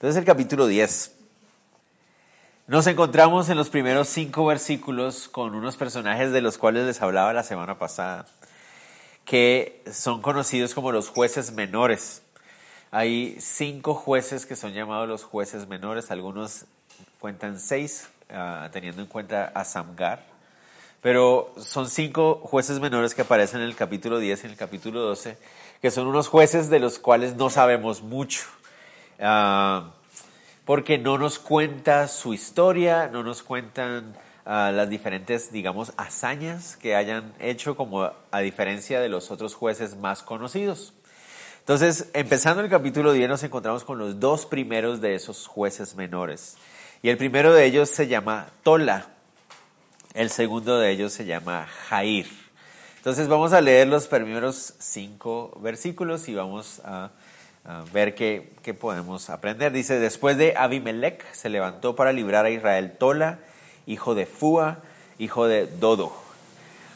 entonces el capítulo 10. Nos encontramos en los primeros cinco versículos con unos personajes de los cuales les hablaba la semana pasada, que son conocidos como los jueces menores. Hay cinco jueces que son llamados los jueces menores, algunos cuentan seis, uh, teniendo en cuenta a Samgar, pero son cinco jueces menores que aparecen en el capítulo 10 y en el capítulo 12, que son unos jueces de los cuales no sabemos mucho. Uh, porque no nos cuenta su historia, no nos cuentan uh, las diferentes, digamos, hazañas que hayan hecho, como a diferencia de los otros jueces más conocidos. Entonces, empezando el capítulo 10, nos encontramos con los dos primeros de esos jueces menores. Y el primero de ellos se llama Tola. El segundo de ellos se llama Jair. Entonces vamos a leer los primeros cinco versículos y vamos a, ver qué, qué, podemos aprender. Dice, después de Abimelech se levantó para librar a Israel Tola, hijo de Fua, hijo de Dodo,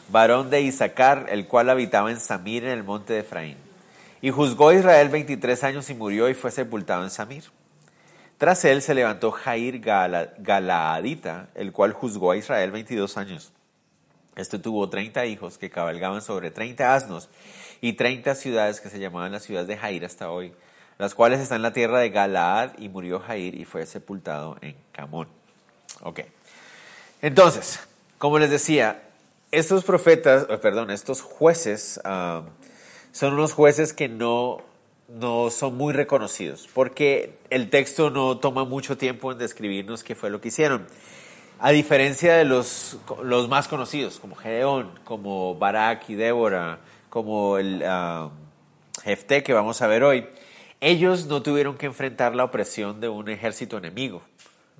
varón de Isaacar, el cual habitaba en Samir en el monte de Efraín. Y juzgó a Israel 23 años y murió y fue sepultado en Samir. Tras él se levantó Jair Galaadita, el cual juzgó a Israel 22 años. Este tuvo 30 hijos que cabalgaban sobre 30 asnos y 30 ciudades que se llamaban las ciudades de Jair hasta hoy, las cuales están en la tierra de Galaad y murió Jair y fue sepultado en Camón. Ok. Entonces, como les decía, estos profetas, perdón, estos jueces uh, son unos jueces que no no son muy reconocidos, porque el texto no toma mucho tiempo en describirnos qué fue lo que hicieron. A diferencia de los, los más conocidos, como Gedeón, como Barak y Débora, como el uh, que vamos a ver hoy, ellos no tuvieron que enfrentar la opresión de un ejército enemigo.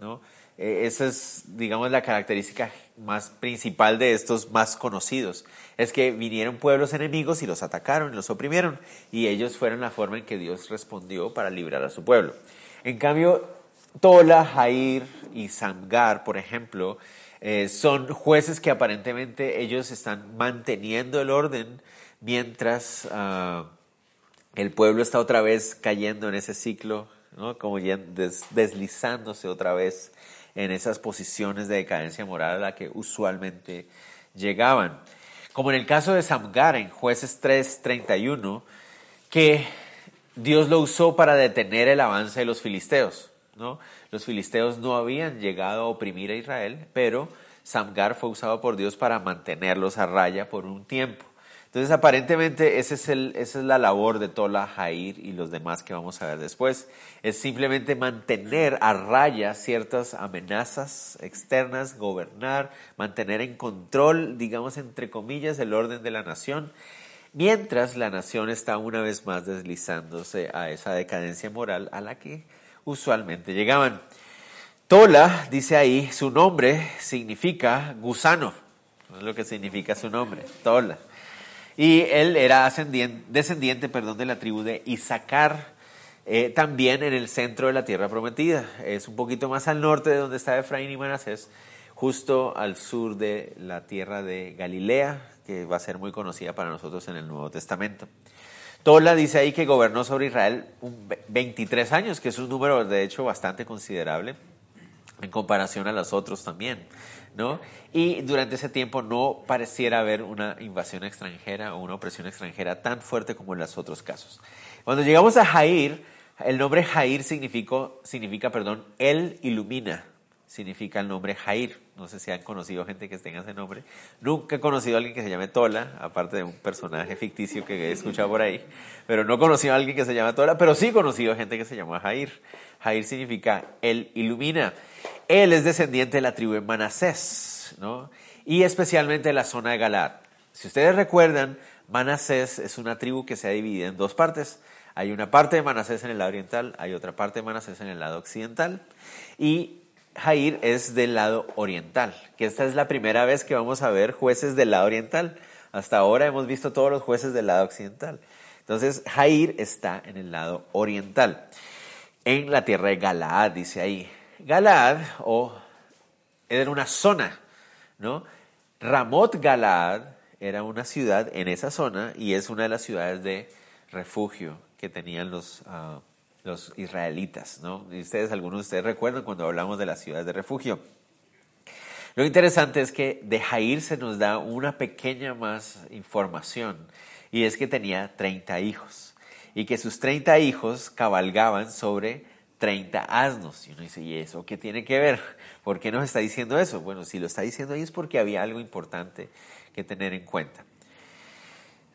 ¿no? Esa es, digamos, la característica más principal de estos más conocidos. Es que vinieron pueblos enemigos y los atacaron, los oprimieron, y ellos fueron la forma en que Dios respondió para librar a su pueblo. En cambio, Tola, Jair y Samgar, por ejemplo, eh, son jueces que aparentemente ellos están manteniendo el orden mientras uh, el pueblo está otra vez cayendo en ese ciclo, ¿no? como des deslizándose otra vez en esas posiciones de decadencia moral a la que usualmente llegaban. Como en el caso de Samgar en jueces 3:31, que Dios lo usó para detener el avance de los filisteos. ¿no? Los filisteos no habían llegado a oprimir a Israel, pero Samgar fue usado por Dios para mantenerlos a raya por un tiempo. Entonces, aparentemente, es el, esa es la labor de Tola, Jair y los demás que vamos a ver después. Es simplemente mantener a raya ciertas amenazas externas, gobernar, mantener en control, digamos, entre comillas, el orden de la nación, mientras la nación está una vez más deslizándose a esa decadencia moral a la que usualmente llegaban. Tola, dice ahí, su nombre significa gusano. No es lo que significa su nombre, Tola. Y él era descendiente perdón, de la tribu de Isaacar, eh, también en el centro de la tierra prometida. Es un poquito más al norte de donde está Efraín y Manasés, justo al sur de la tierra de Galilea, que va a ser muy conocida para nosotros en el Nuevo Testamento. Tola dice ahí que gobernó sobre Israel 23 años, que es un número de hecho bastante considerable en comparación a los otros también. Y durante ese tiempo no pareciera haber una invasión extranjera o una opresión extranjera tan fuerte como en los otros casos. Cuando llegamos a Jair, el nombre Jair significa perdón, él ilumina, significa el nombre Jair. No sé si han conocido gente que tenga ese nombre. Nunca he conocido a alguien que se llame Tola, aparte de un personaje ficticio que he escuchado por ahí. Pero no he conocido a alguien que se llame Tola, pero sí he conocido gente que se llama Jair. Jair significa él ilumina. Él es descendiente de la tribu de Manasés, ¿no? Y especialmente de la zona de Galaad. Si ustedes recuerdan, Manasés es una tribu que se ha dividido en dos partes. Hay una parte de Manasés en el lado oriental, hay otra parte de Manasés en el lado occidental y Jair es del lado oriental, que esta es la primera vez que vamos a ver jueces del lado oriental. Hasta ahora hemos visto todos los jueces del lado occidental. Entonces, Jair está en el lado oriental, en la tierra de Galaad, dice ahí. Galaad, o era una zona, ¿no? Ramot Galaad era una ciudad en esa zona y es una de las ciudades de refugio que tenían los, ah, los israelitas, ¿no? Y ustedes, algunos de ustedes recuerdan cuando hablamos de las ciudades de refugio. Lo interesante es que de Jair se nos da una pequeña más información y es que tenía 30 hijos y que sus 30 hijos cabalgaban sobre 30 asnos. Y uno dice, ¿y eso qué tiene que ver? ¿Por qué nos está diciendo eso? Bueno, si lo está diciendo ahí es porque había algo importante que tener en cuenta.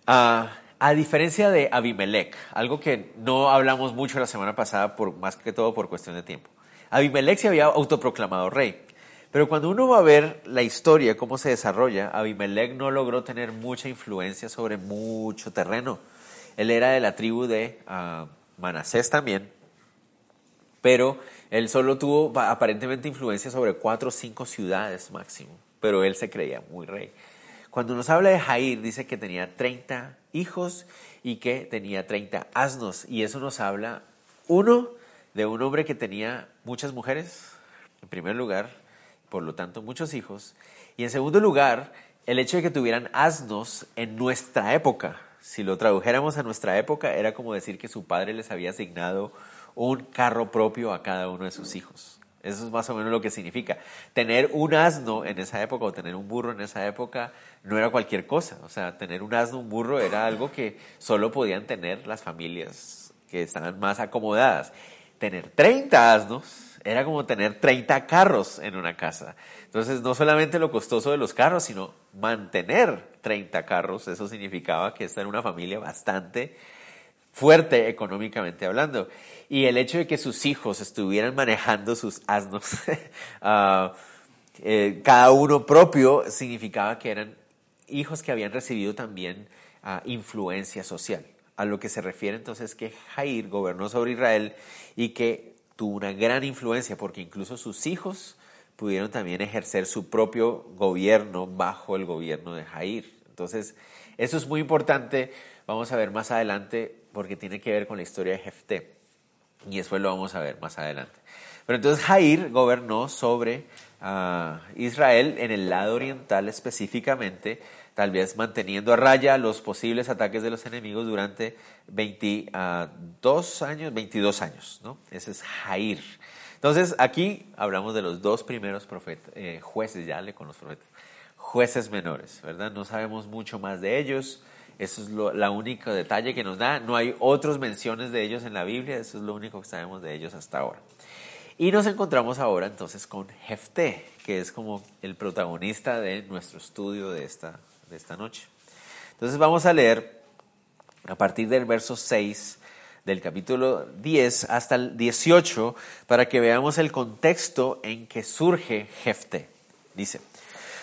Ah, a diferencia de Abimelech, algo que no hablamos mucho la semana pasada, por, más que todo por cuestión de tiempo. Abimelech se había autoproclamado rey, pero cuando uno va a ver la historia, cómo se desarrolla, Abimelech no logró tener mucha influencia sobre mucho terreno. Él era de la tribu de uh, Manasés también, pero él solo tuvo aparentemente influencia sobre cuatro o cinco ciudades máximo, pero él se creía muy rey. Cuando nos habla de Jair, dice que tenía 30 hijos y que tenía 30 asnos. Y eso nos habla, uno, de un hombre que tenía muchas mujeres, en primer lugar, por lo tanto muchos hijos. Y en segundo lugar, el hecho de que tuvieran asnos en nuestra época. Si lo tradujéramos a nuestra época, era como decir que su padre les había asignado un carro propio a cada uno de sus hijos. Eso es más o menos lo que significa. Tener un asno en esa época o tener un burro en esa época no era cualquier cosa. O sea, tener un asno, un burro era algo que solo podían tener las familias que estaban más acomodadas. Tener 30 asnos era como tener 30 carros en una casa. Entonces, no solamente lo costoso de los carros, sino mantener 30 carros. Eso significaba que esta era una familia bastante fuerte económicamente hablando. Y el hecho de que sus hijos estuvieran manejando sus asnos, uh, eh, cada uno propio, significaba que eran hijos que habían recibido también uh, influencia social. A lo que se refiere entonces que Jair gobernó sobre Israel y que tuvo una gran influencia porque incluso sus hijos pudieron también ejercer su propio gobierno bajo el gobierno de Jair. Entonces, eso es muy importante. Vamos a ver más adelante porque tiene que ver con la historia de Jefté. Y después lo vamos a ver más adelante. Pero entonces Jair gobernó sobre ah, Israel en el lado oriental específicamente, tal vez manteniendo a raya los posibles ataques de los enemigos durante 22 ah, años, 22 años, ¿no? Ese es Jair. Entonces aquí hablamos de los dos primeros profetas, eh, jueces, ya le con los profetas, jueces menores, ¿verdad? No sabemos mucho más de ellos. Eso es lo la único detalle que nos da. No hay otras menciones de ellos en la Biblia. Eso es lo único que sabemos de ellos hasta ahora. Y nos encontramos ahora entonces con Jefté, que es como el protagonista de nuestro estudio de esta, de esta noche. Entonces vamos a leer a partir del verso 6 del capítulo 10 hasta el 18 para que veamos el contexto en que surge Jefté. Dice,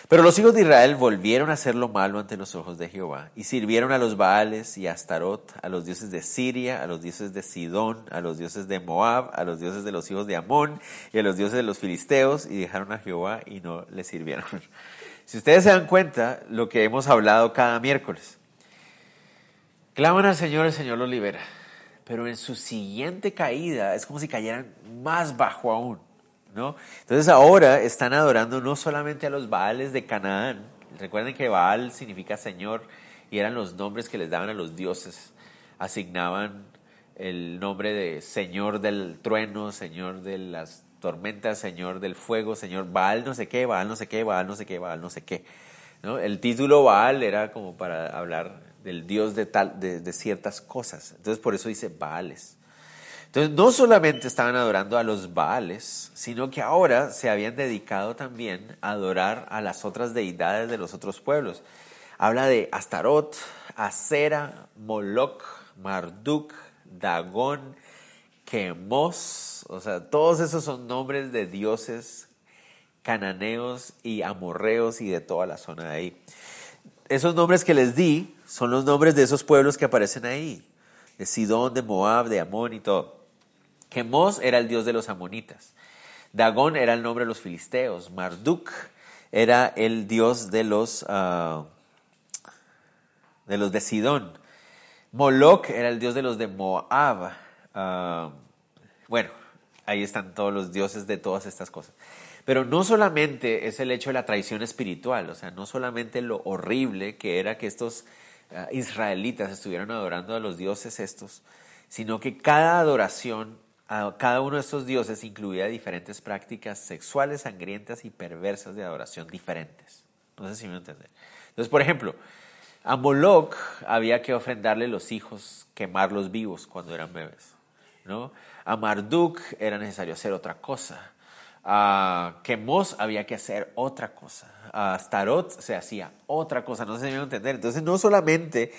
pero los hijos de Israel volvieron a hacer lo malo ante los ojos de Jehová y sirvieron a los Baales y a Astarot, a los dioses de Siria, a los dioses de Sidón, a los dioses de Moab, a los dioses de los hijos de Amón y a los dioses de los filisteos y dejaron a Jehová y no le sirvieron. Si ustedes se dan cuenta, lo que hemos hablado cada miércoles, claman al Señor, el Señor los libera, pero en su siguiente caída es como si cayeran más bajo aún. Entonces ahora están adorando no solamente a los Baales de Canaán, recuerden que Baal significa Señor y eran los nombres que les daban a los dioses, asignaban el nombre de Señor del trueno, Señor de las tormentas, Señor del fuego, Señor Baal no sé qué, Baal no sé qué, Baal no sé qué, Baal no sé qué. El título Baal era como para hablar del Dios de, tal, de ciertas cosas. Entonces por eso dice Baales. Entonces, no solamente estaban adorando a los Baales, sino que ahora se habían dedicado también a adorar a las otras deidades de los otros pueblos. Habla de Astarot, Acera, Moloch, Marduk, Dagón, Quemos, o sea, todos esos son nombres de dioses cananeos y amorreos y de toda la zona de ahí. Esos nombres que les di son los nombres de esos pueblos que aparecen ahí. de Sidón, de Moab, de Amón y todo. Quemos era el dios de los amonitas. Dagón era el nombre de los filisteos. Marduk era el dios de los, ah, de los de Sidón. Moloch era el dios de los de Moab. Ah, bueno, ahí están todos los dioses de todas estas cosas. Pero no solamente es el hecho de la traición espiritual, o sea, no solamente lo horrible que era que estos ah, israelitas estuvieran adorando a los dioses estos, sino que cada adoración a cada uno de estos dioses incluía diferentes prácticas sexuales, sangrientas y perversas de adoración diferentes. No sé si me entienden. Entonces, por ejemplo, a Moloch había que ofrendarle los hijos, quemarlos vivos cuando eran bebés. ¿no? A Marduk era necesario hacer otra cosa. A Quemos había que hacer otra cosa. A Starot se hacía otra cosa. No sé si me entender. Entonces, no solamente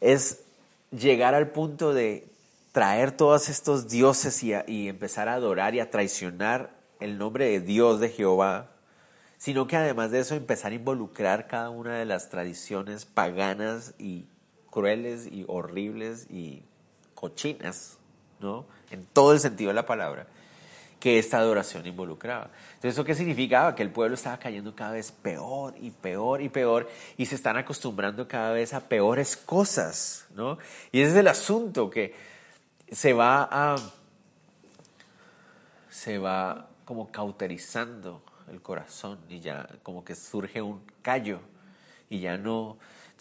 es llegar al punto de traer todos estos dioses y, empezar a adorar y a traicionar el nombre de Dios de Jehová, sino que además de eso empezar a involucrar cada una de las tradiciones paganas y crueles y horribles y cochinas, ¿no? En todo el sentido de la palabra, que esta adoración involucraba. Entonces, ¿eso qué significaba? Que el pueblo estaba cayendo cada vez peor y peor y peor y se están acostumbrando cada vez a peores cosas, ¿no? Y ese es el asunto que se va a, se va como cauterizando el corazón y ya como que surge un callo y ya no,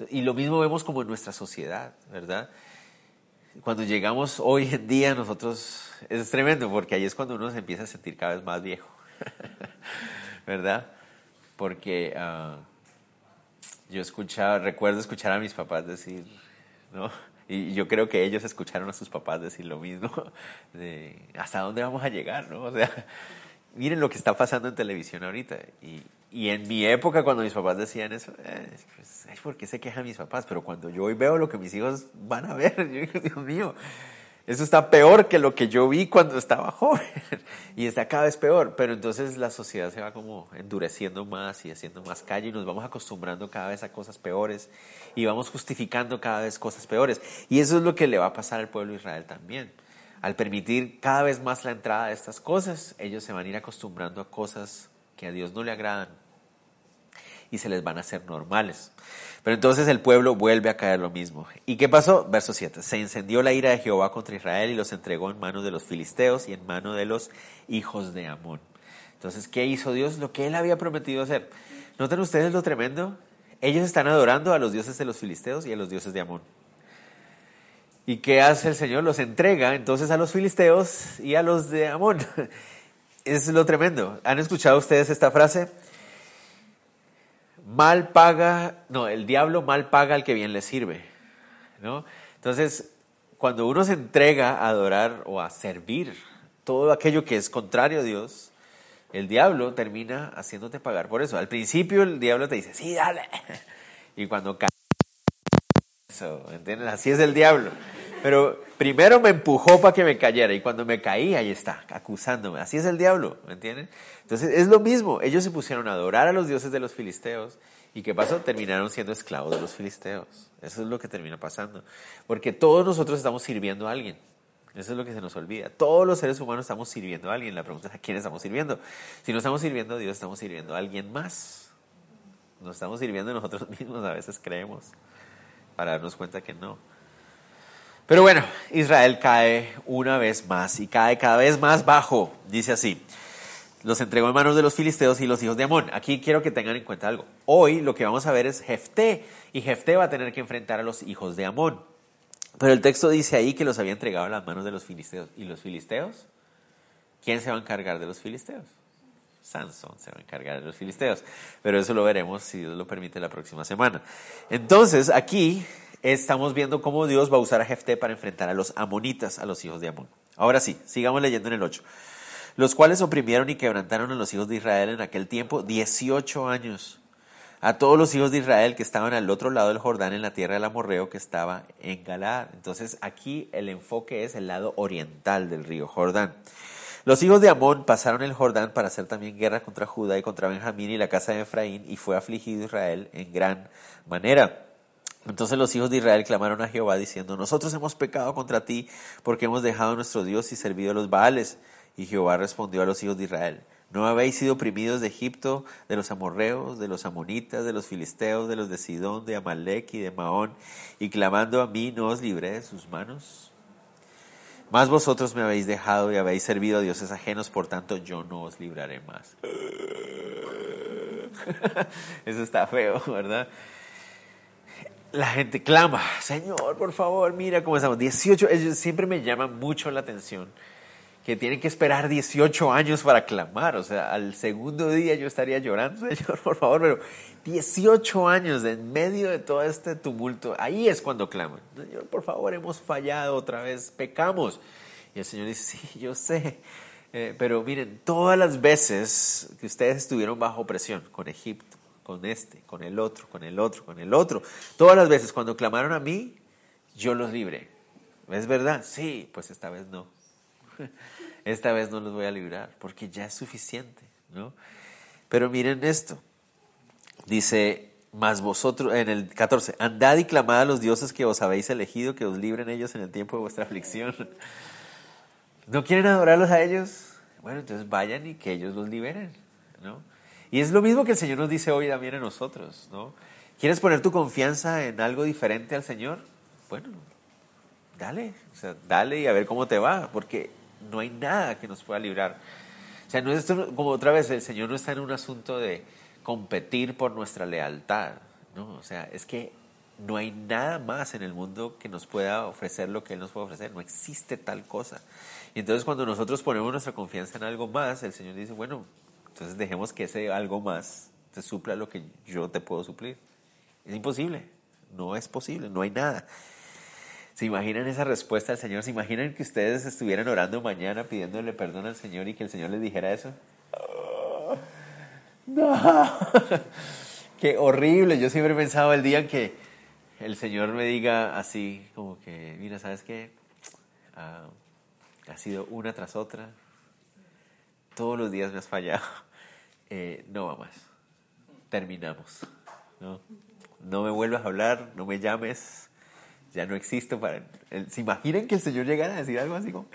y lo mismo vemos como en nuestra sociedad, ¿verdad? Cuando llegamos hoy en día nosotros, es tremendo porque ahí es cuando uno se empieza a sentir cada vez más viejo, ¿verdad? Porque uh, yo escuchaba, recuerdo escuchar a mis papás decir, ¿no? Y yo creo que ellos escucharon a sus papás decir lo mismo, de hasta dónde vamos a llegar, ¿no? O sea, miren lo que está pasando en televisión ahorita. Y, y en mi época, cuando mis papás decían eso, eh, pues, ¿por qué se quejan mis papás? Pero cuando yo hoy veo lo que mis hijos van a ver, yo digo, Dios mío, eso está peor que lo que yo vi cuando estaba joven y está cada vez peor. Pero entonces la sociedad se va como endureciendo más y haciendo más calle y nos vamos acostumbrando cada vez a cosas peores y vamos justificando cada vez cosas peores. Y eso es lo que le va a pasar al pueblo de Israel también. Al permitir cada vez más la entrada de estas cosas, ellos se van a ir acostumbrando a cosas que a Dios no le agradan y se les van a hacer normales. Pero entonces el pueblo vuelve a caer lo mismo. ¿Y qué pasó? Verso 7. Se encendió la ira de Jehová contra Israel y los entregó en manos de los filisteos y en manos de los hijos de Amón. Entonces, ¿qué hizo Dios? Lo que él había prometido hacer. ¿Notan ustedes lo tremendo? Ellos están adorando a los dioses de los filisteos y a los dioses de Amón. ¿Y qué hace el Señor? Los entrega entonces a los filisteos y a los de Amón. Es lo tremendo. ¿Han escuchado ustedes esta frase? Mal paga, no, el diablo mal paga al que bien le sirve, ¿no? Entonces, cuando uno se entrega a adorar o a servir todo aquello que es contrario a Dios, el diablo termina haciéndote pagar por eso. Al principio el diablo te dice, sí, dale. Y cuando cae, eso. Así es el diablo. Pero primero me empujó para que me cayera y cuando me caí, ahí está, acusándome. Así es el diablo, ¿me entienden? Entonces es lo mismo. Ellos se pusieron a adorar a los dioses de los filisteos y ¿qué pasó? Terminaron siendo esclavos de los filisteos. Eso es lo que termina pasando. Porque todos nosotros estamos sirviendo a alguien. Eso es lo que se nos olvida. Todos los seres humanos estamos sirviendo a alguien. La pregunta es a quién estamos sirviendo. Si no estamos sirviendo a Dios, estamos sirviendo a alguien más. Nos estamos sirviendo a nosotros mismos, a veces creemos, para darnos cuenta que no. Pero bueno, Israel cae una vez más y cae cada vez más bajo. Dice así, los entregó en manos de los filisteos y los hijos de Amón. Aquí quiero que tengan en cuenta algo. Hoy lo que vamos a ver es Jefté y Jefté va a tener que enfrentar a los hijos de Amón. Pero el texto dice ahí que los había entregado en las manos de los filisteos. ¿Y los filisteos? ¿Quién se va a encargar de los filisteos? Sansón se va a encargar de los filisteos. Pero eso lo veremos, si Dios lo permite, la próxima semana. Entonces, aquí estamos viendo cómo Dios va a usar a Jefté para enfrentar a los amonitas, a los hijos de Amón. Ahora sí, sigamos leyendo en el 8. Los cuales oprimieron y quebrantaron a los hijos de Israel en aquel tiempo 18 años. A todos los hijos de Israel que estaban al otro lado del Jordán, en la tierra del Amorreo, que estaba en Galaad. Entonces aquí el enfoque es el lado oriental del río Jordán. Los hijos de Amón pasaron el Jordán para hacer también guerra contra Judá y contra Benjamín y la casa de Efraín, y fue afligido Israel en gran manera. Entonces los hijos de Israel clamaron a Jehová diciendo, nosotros hemos pecado contra ti porque hemos dejado a nuestro Dios y servido a los Baales. Y Jehová respondió a los hijos de Israel, ¿no habéis sido oprimidos de Egipto, de los amorreos, de los amonitas, de los filisteos, de los de Sidón, de Amalek y de Maón, y clamando a mí no os libré de sus manos? Más vosotros me habéis dejado y habéis servido a dioses ajenos, por tanto yo no os libraré más. Eso está feo, ¿verdad? La gente clama, Señor, por favor, mira cómo estamos. 18, ellos siempre me llaman mucho la atención que tienen que esperar 18 años para clamar. O sea, al segundo día yo estaría llorando, Señor, por favor, pero 18 años en medio de todo este tumulto, ahí es cuando claman. Señor, por favor, hemos fallado otra vez, pecamos. Y el Señor dice, sí, yo sé. Eh, pero miren, todas las veces que ustedes estuvieron bajo presión con Egipto, con este, con el otro, con el otro, con el otro, todas las veces cuando clamaron a mí, yo los libré. ¿Es verdad? Sí, pues esta vez no. esta vez no los voy a librar, porque ya es suficiente, ¿no? Pero miren esto, dice, más vosotros, en el 14, andad y clamad a los dioses que os habéis elegido, que os libren ellos en el tiempo de vuestra aflicción. ¿No quieren adorarlos a ellos? Bueno, entonces vayan y que ellos los liberen, ¿no? Y es lo mismo que el Señor nos dice hoy también a nosotros, ¿no? ¿Quieres poner tu confianza en algo diferente al Señor? Bueno, dale, o sea, dale y a ver cómo te va, porque no hay nada que nos pueda librar. O sea, no es esto, como otra vez, el Señor no está en un asunto de competir por nuestra lealtad, ¿no? O sea, es que no hay nada más en el mundo que nos pueda ofrecer lo que Él nos puede ofrecer, no existe tal cosa. Y entonces cuando nosotros ponemos nuestra confianza en algo más, el Señor dice, bueno, entonces dejemos que ese algo más te supla lo que yo te puedo suplir. Es imposible, no es posible, no hay nada. ¿Se imaginan esa respuesta al Señor? ¿Se imaginan que ustedes estuvieran orando mañana pidiéndole perdón al Señor y que el Señor les dijera eso? no. Qué horrible. Yo siempre he pensado el día en que el Señor me diga así, como que, mira, ¿sabes qué? Ah, ha sido una tras otra. Todos los días me has fallado. Eh, no va más. Terminamos. ¿no? no me vuelvas a hablar, no me llames ya no existo para... ¿Se imaginan que el Señor llegara a decir algo así como...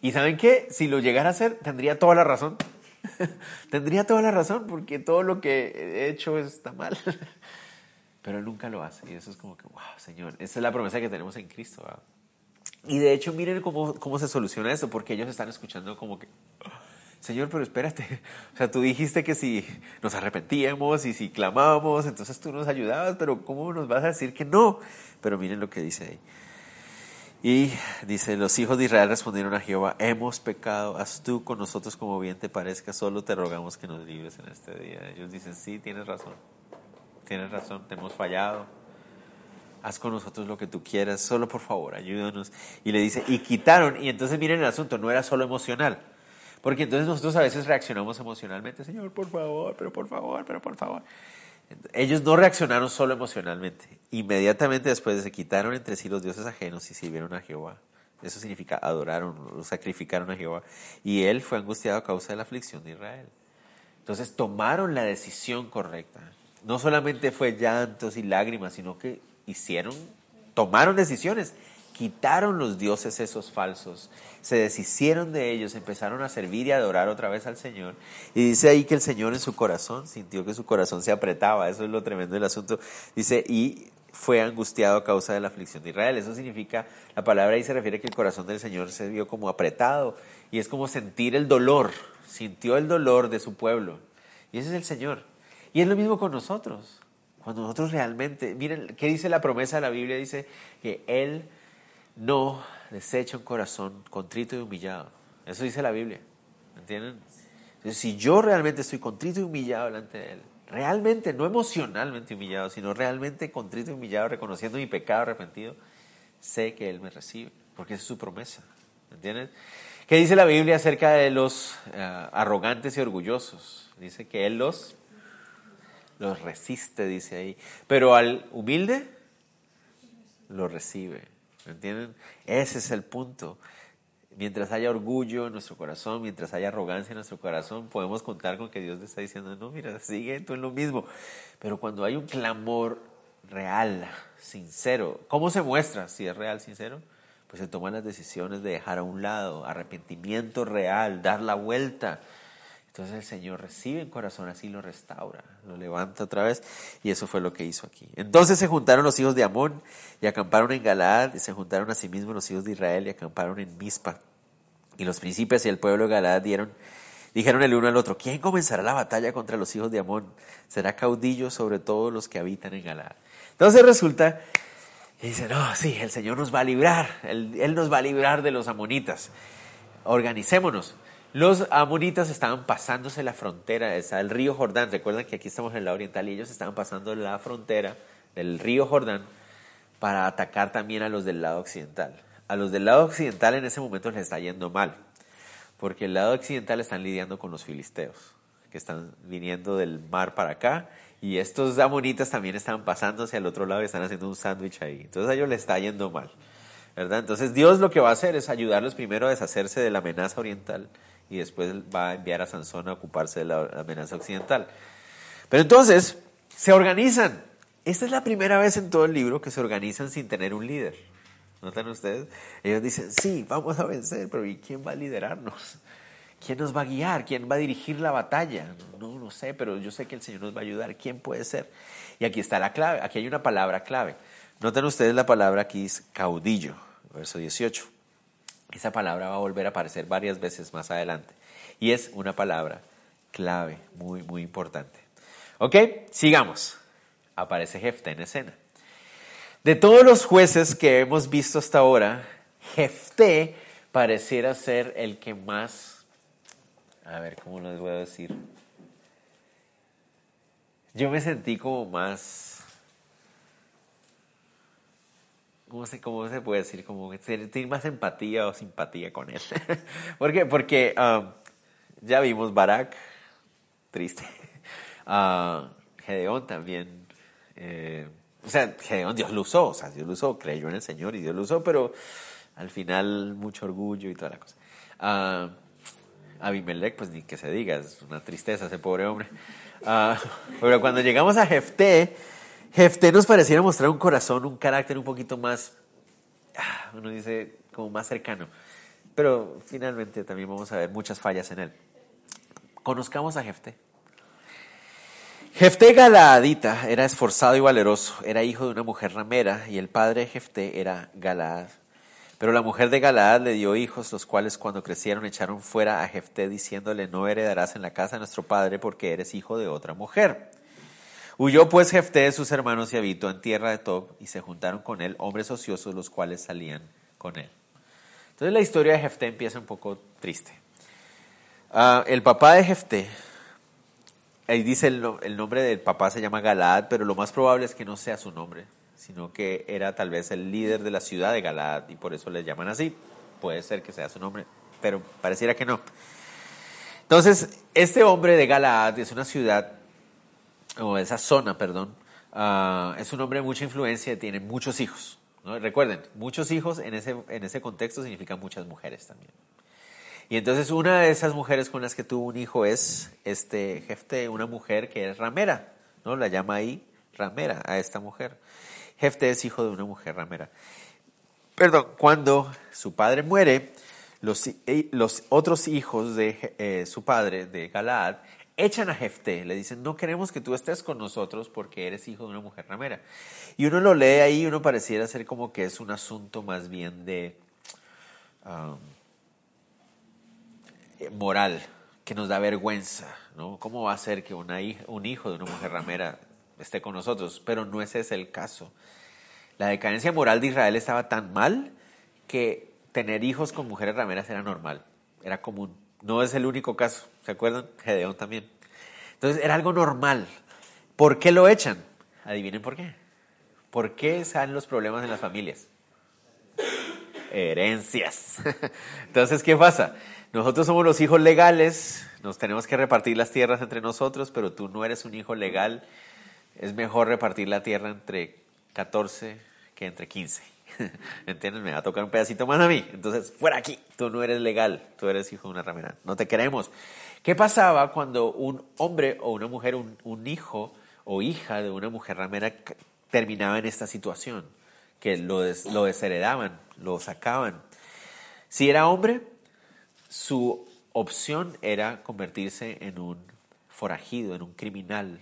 Y saben qué, si lo llegara a hacer, tendría toda la razón. tendría toda la razón porque todo lo que he hecho está mal. Pero él nunca lo hace. Y eso es como que, wow, Señor, esa es la promesa que tenemos en Cristo. Y de hecho, miren cómo, cómo se soluciona esto, porque ellos están escuchando como que, Señor, pero espérate, o sea, tú dijiste que si nos arrepentíamos y si clamábamos, entonces tú nos ayudabas, pero ¿cómo nos vas a decir que no? Pero miren lo que dice ahí. Y dice, los hijos de Israel respondieron a Jehová, hemos pecado, haz tú con nosotros como bien te parezca, solo te rogamos que nos libres en este día. Ellos dicen, sí, tienes razón, tienes razón, te hemos fallado, haz con nosotros lo que tú quieras, solo por favor, ayúdanos. Y le dice, y quitaron, y entonces miren el asunto, no era solo emocional, porque entonces nosotros a veces reaccionamos emocionalmente, Señor, por favor, pero por favor, pero por favor. Ellos no reaccionaron solo emocionalmente. Inmediatamente después se quitaron entre sí los dioses ajenos y sirvieron a Jehová. Eso significa adoraron, sacrificaron a Jehová. Y él fue angustiado a causa de la aflicción de Israel. Entonces tomaron la decisión correcta. No solamente fue llantos y lágrimas, sino que hicieron, tomaron decisiones quitaron los dioses esos falsos, se deshicieron de ellos, empezaron a servir y adorar otra vez al Señor. Y dice ahí que el Señor en su corazón sintió que su corazón se apretaba, eso es lo tremendo del asunto. Dice, y fue angustiado a causa de la aflicción de Israel. Eso significa, la palabra ahí se refiere que el corazón del Señor se vio como apretado y es como sentir el dolor, sintió el dolor de su pueblo. Y ese es el Señor. Y es lo mismo con nosotros. Cuando nosotros realmente, miren, ¿qué dice la promesa de la Biblia? Dice que Él no desecha un corazón contrito y humillado. Eso dice la Biblia. ¿Entienden? Entonces, si yo realmente estoy contrito y humillado delante de Él, realmente, no emocionalmente humillado, sino realmente contrito y humillado, reconociendo mi pecado arrepentido, sé que Él me recibe, porque esa es su promesa. ¿Entienden? ¿Qué dice la Biblia acerca de los eh, arrogantes y orgullosos? Dice que Él los, los resiste, dice ahí. Pero al humilde, lo recibe. ¿Me entienden? Ese es el punto. Mientras haya orgullo en nuestro corazón, mientras haya arrogancia en nuestro corazón, podemos contar con que Dios te está diciendo, no, mira, sigue tú en lo mismo. Pero cuando hay un clamor real, sincero. ¿Cómo se muestra si es real, sincero? Pues se toman las decisiones de dejar a un lado, arrepentimiento real, dar la vuelta. Entonces el Señor recibe el corazón así, lo restaura, lo levanta otra vez y eso fue lo que hizo aquí. Entonces se juntaron los hijos de Amón y acamparon en Galaad y se juntaron a sí mismos los hijos de Israel y acamparon en Mizpa. Y los príncipes y el pueblo de Galaad Dijeron el uno al otro, ¿quién comenzará la batalla contra los hijos de Amón? Será caudillo sobre todos los que habitan en Galaad. Entonces resulta, y dice, no, sí, el Señor nos va a librar, él, nos va a librar de los amonitas. Organicémonos. Los amonitas estaban pasándose la frontera, el río Jordán. Recuerdan que aquí estamos en la oriental y ellos estaban pasando la frontera del río Jordán para atacar también a los del lado occidental. A los del lado occidental en ese momento les está yendo mal porque el lado occidental están lidiando con los filisteos, que están viniendo del mar para acá, y estos amonitas también están pasándose al otro lado y están haciendo un sándwich ahí. Entonces a ellos les está yendo mal, ¿verdad? Entonces Dios lo que va a hacer es ayudarlos primero a deshacerse de la amenaza oriental y después va a enviar a Sansón a ocuparse de la amenaza occidental. Pero entonces se organizan. Esta es la primera vez en todo el libro que se organizan sin tener un líder. ¿Notan ustedes? Ellos dicen, sí, vamos a vencer, pero ¿y quién va a liderarnos? ¿Quién nos va a guiar? ¿Quién va a dirigir la batalla? No, no sé, pero yo sé que el Señor nos va a ayudar. ¿Quién puede ser? Y aquí está la clave, aquí hay una palabra clave. Noten ustedes la palabra aquí es caudillo, verso 18. Esa palabra va a volver a aparecer varias veces más adelante. Y es una palabra clave, muy, muy importante. Ok, sigamos. Aparece Jefta en escena. De todos los jueces que hemos visto hasta ahora, Jefté pareciera ser el que más, a ver, ¿cómo les voy a decir? Yo me sentí como más, ¿cómo se, cómo se puede decir? Como sentí más empatía o simpatía con él. ¿Por qué? Porque um, ya vimos Barak, triste. Uh, Gedeón también. Eh, o sea, Dios lo usó, o sea, Dios lo usó, creyó en el Señor y Dios lo usó, pero al final mucho orgullo y toda la cosa. Uh, Abimelech, pues ni que se diga, es una tristeza ese pobre hombre. Ah, pero cuando llegamos a Jefté, Jefté nos pareciera mostrar un corazón, un carácter un poquito más, ah, uno dice, como más cercano. Pero finalmente también vamos a ver muchas fallas en él. Conozcamos a Jefté. Jefté Galaadita era esforzado y valeroso, era hijo de una mujer ramera y el padre de Jefté era Galaad. Pero la mujer de Galaad le dio hijos, los cuales cuando crecieron echaron fuera a Jefté diciéndole, no heredarás en la casa de nuestro padre porque eres hijo de otra mujer. Huyó pues Jefté de sus hermanos y habitó en tierra de Tob y se juntaron con él hombres ociosos los cuales salían con él. Entonces la historia de Jefté empieza un poco triste. Ah, el papá de Jefté Ahí dice el, el, nombre del papá se llama Galaad, pero lo más probable es que no sea su nombre, sino que era tal vez el líder de la ciudad de Galaad y por eso le llaman así. Puede ser que sea su nombre, pero pareciera que no. Entonces, este hombre de Galaad es una ciudad, o esa zona, perdón, uh, es un hombre de mucha influencia y tiene muchos hijos. ¿no? Recuerden, muchos hijos en ese, en ese contexto significan muchas mujeres también. Y entonces una de esas mujeres con las que tuvo un hijo es este Jefte, una mujer que es ramera, ¿no? La llama ahí ramera a esta mujer. Jefte es hijo de una mujer ramera. Perdón, cuando su padre muere, los, eh, otros hijos de eh, su padre, de Galaad, echan a Jefte, le dicen, no queremos que tú estés con nosotros porque eres hijo de una mujer ramera. Y uno lo lee ahí y uno pareciera ser como que es un asunto más bien de... Eh, moral que nos da vergüenza, ¿no? ¿Cómo va a ser que un hijo de una mujer ramera esté con nosotros? Pero no ese es el caso. La decadencia moral de Israel estaba tan mal que tener hijos con mujeres rameras era normal, era común. No es el único caso, ¿se acuerdan? Gedeón también. Entonces era algo normal. ¿Por qué lo echan? Adivinen por qué. ¿Por qué salen los problemas en las familias? Herencias. Entonces, ¿qué pasa? Nosotros somos los hijos legales, nos tenemos que repartir las tierras entre nosotros, pero tú no eres un hijo legal. Es mejor repartir la tierra entre 14 que entre 15. ¿Entiendes? Me va a tocar un pedacito más a mí. Entonces, fuera aquí. Tú no eres legal. Tú eres hijo de una ramera. No te queremos. ¿Qué pasaba cuando un hombre o una mujer, un, hijo o hija de una mujer ramera terminaba en esta situación, que lo desheredaban, lo sacaban. Si era hombre, su opción era convertirse en un forajido, en un criminal.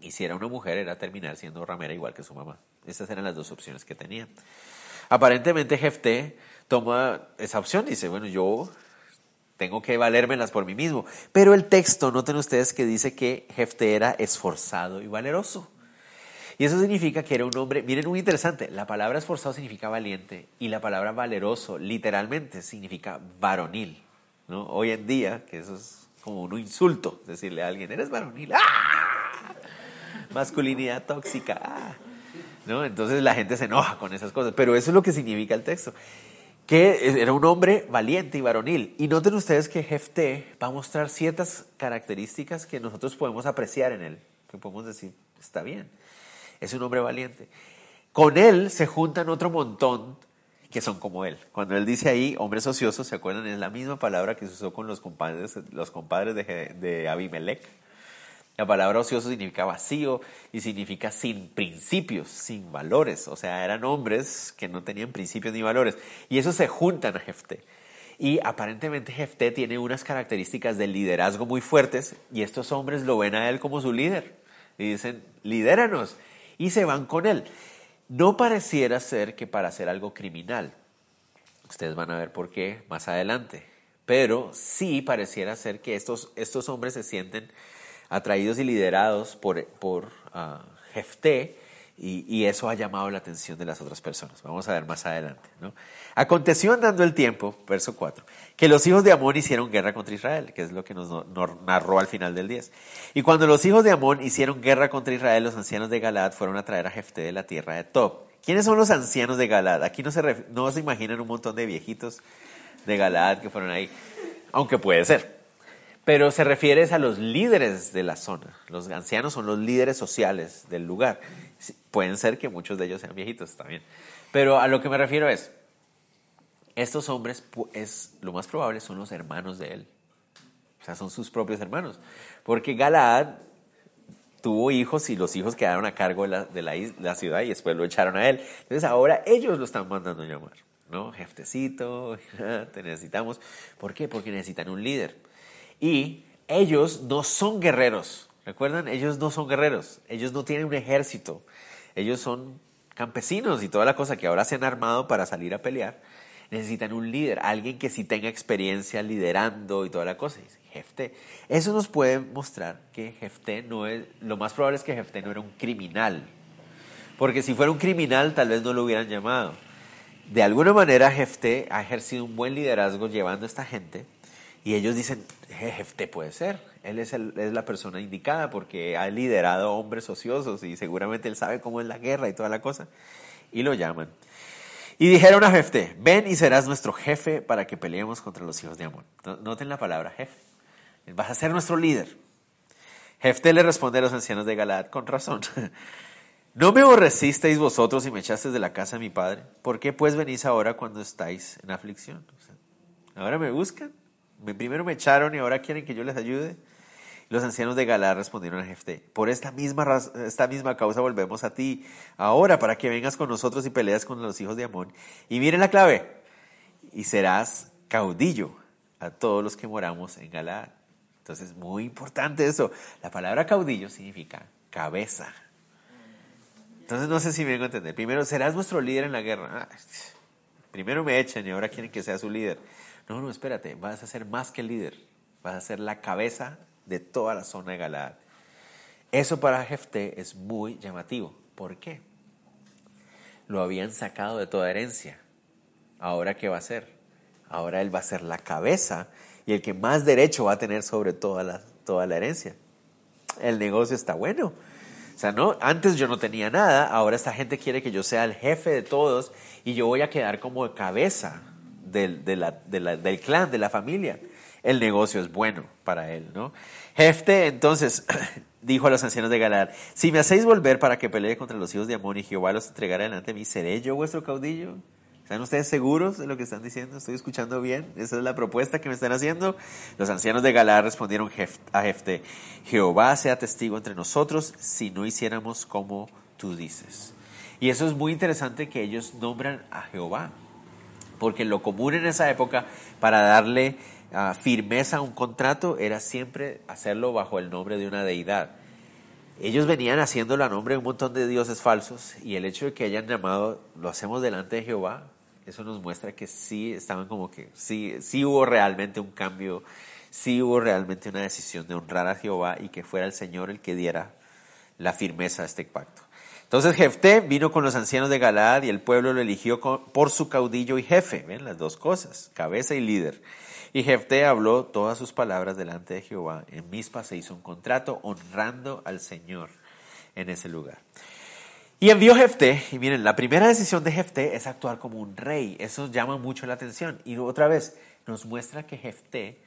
Y si era una mujer, era terminar siendo ramera igual que su mamá. Esas eran las dos opciones que tenía. Aparentemente Jefté toma esa opción, dice, bueno, yo tengo que valérmelas por mí mismo. Pero el texto, noten ustedes que dice que Jefté era esforzado y valeroso. Y eso significa que era un hombre, miren, muy interesante, la palabra esforzado significa valiente y la palabra valeroso literalmente significa varonil. ¿no? Hoy en día, que eso es como un insulto, decirle a alguien, eres varonil, ¡Ah! masculinidad tóxica. ¡Ah! ¿No? Entonces la gente se enoja con esas cosas, pero eso es lo que significa el texto, que era un hombre valiente y varonil. Y noten ustedes que Jefté va a mostrar ciertas características que nosotros podemos apreciar en él, que podemos decir, está bien, es un hombre valiente. Con él se juntan otro montón que son como él. Cuando él dice ahí, hombres ociosos, ¿se acuerdan? Es la misma palabra que se usó con los compadres, los compadres de, de Abimelech. La palabra ocioso significa vacío y significa sin principios, sin valores. O sea, eran hombres que no tenían principios ni valores. Y eso se juntan a Jefté. Y aparentemente Jefté tiene unas características de liderazgo muy fuertes y estos hombres lo ven a él como su líder. Y dicen, lidéranos. Y se van con él. No pareciera ser que para hacer algo criminal. Ustedes van a ver por qué más adelante. Pero sí pareciera ser que estos, estos hombres se sienten atraídos y liderados por, por uh, Jefté, y, eso ha llamado la atención de las otras personas. Vamos a ver más adelante. ¿no? Aconteció andando el tiempo, verso 4, que los hijos de Amón hicieron guerra contra Israel, que es lo que nos, narró al final del 10. Y cuando los hijos de Amón hicieron guerra contra Israel, los ancianos de Galaad fueron a traer a Jefté de la tierra de Tob. ¿Quiénes son los ancianos de Galaad? Aquí no se, no se imaginan un montón de viejitos de Galaad que fueron ahí, aunque puede ser pero se refiere a los líderes de la zona. Los ancianos son los líderes sociales del lugar. Pueden ser que muchos de ellos sean viejitos también. Pero a lo que me refiero es, estos hombres, es, lo más probable, son los hermanos de él. O sea, son sus propios hermanos. Porque Galaad tuvo hijos y los hijos quedaron a cargo de, la, de la, ciudad y después lo echaron a él. Entonces ahora ellos lo están mandando a llamar. ¿No? Jeftecito, te necesitamos. ¿Por qué? Porque necesitan un líder. Y ellos no son guerreros. ¿Recuerdan? Ellos no son guerreros. Ellos no tienen un ejército. Ellos son campesinos y toda la cosa que ahora se han armado para salir a pelear. Necesitan un líder, alguien que sí tenga experiencia liderando y toda la cosa. Jefte. Eso nos puede mostrar que Jefte no es, lo más probable es que Jefte no era un criminal. Porque si fuera un criminal, tal vez no lo hubieran llamado. De alguna manera, Jefte ha ejercido un buen liderazgo llevando a esta gente y ellos dicen, Jefte puede ser, él es, es, la persona indicada porque ha liderado hombres ociosos y seguramente él sabe cómo es la guerra y toda la cosa. Y lo llaman. Y dijeron a Jefte, ven y serás nuestro jefe para que peleemos contra los hijos de Amón. Noten la palabra jefe. Vas a ser nuestro líder. Jefte le responde a los ancianos de Galaad con razón. ¿No me aborrecisteis vosotros y me echasteis de la casa de mi padre? ¿Por qué pues venís ahora cuando estáis en aflicción? ahora me buscan primero me echaron y ahora quieren que yo les ayude. Los ancianos de Galá respondieron a Jefté, por esta misma, esta misma causa volvemos a ti ahora para que vengas con nosotros y peleas con los hijos de Amón. Y miren la clave, y serás caudillo a todos los que moramos en Galá. Entonces, muy importante eso. La palabra caudillo significa cabeza. Entonces, no sé si me vengo a entender. Primero, serás nuestro líder en la guerra. Primero me echan y ahora quieren que sea su líder. No, no, espérate, vas a ser más que el líder, vas a ser la cabeza de toda la zona de Galaad. Eso para Jefté es muy llamativo. ¿Por qué? Lo habían sacado de toda herencia. ¿Ahora qué va a hacer? Ahora él va a ser la cabeza y el que más derecho va a tener sobre toda la, toda la herencia. El negocio está bueno. O sea, no, antes yo no tenía nada, ahora esta gente quiere que yo sea el jefe de todos y yo voy a quedar como cabeza del, del clan, de la familia. El negocio es bueno para él, ¿no? Jefte entonces dijo a los ancianos de Galad, si me hacéis volver para que pelee contra los hijos de Amón y Jehová los entregará delante de mí, ¿seré yo vuestro caudillo? ¿Están ustedes seguros de lo que están diciendo? ¿Estoy escuchando bien? ¿Esa es la propuesta que me están haciendo? Los ancianos de Galad respondieron a Jefte, Jehová sea testigo entre nosotros si no hiciéramos como tú dices. Y eso es muy interesante que ellos nombran a Jehová, porque lo común en esa época para darle ah, firmeza a un contrato era siempre hacerlo bajo el nombre de una deidad. Ellos venían haciéndolo a nombre de un montón de dioses falsos y el hecho de que hayan llamado, lo hacemos delante de Jehová, eso nos muestra que sí estaban como que, sí, sí hubo realmente un cambio, sí hubo realmente una decisión de honrar a Jehová y que fuera el Señor el que diera la firmeza a este pacto. Entonces Jefté vino con los ancianos de Galaad y el pueblo lo eligió por su caudillo y jefe, ven las dos cosas, cabeza y líder. Y Jefté habló todas sus palabras delante de Jehová. En Mispa se hizo un contrato honrando al Señor en ese lugar. Y envió Jefté, y miren, la primera decisión de Jefté es actuar como un rey. Eso llama mucho la atención. Y otra vez, nos muestra que Jefté,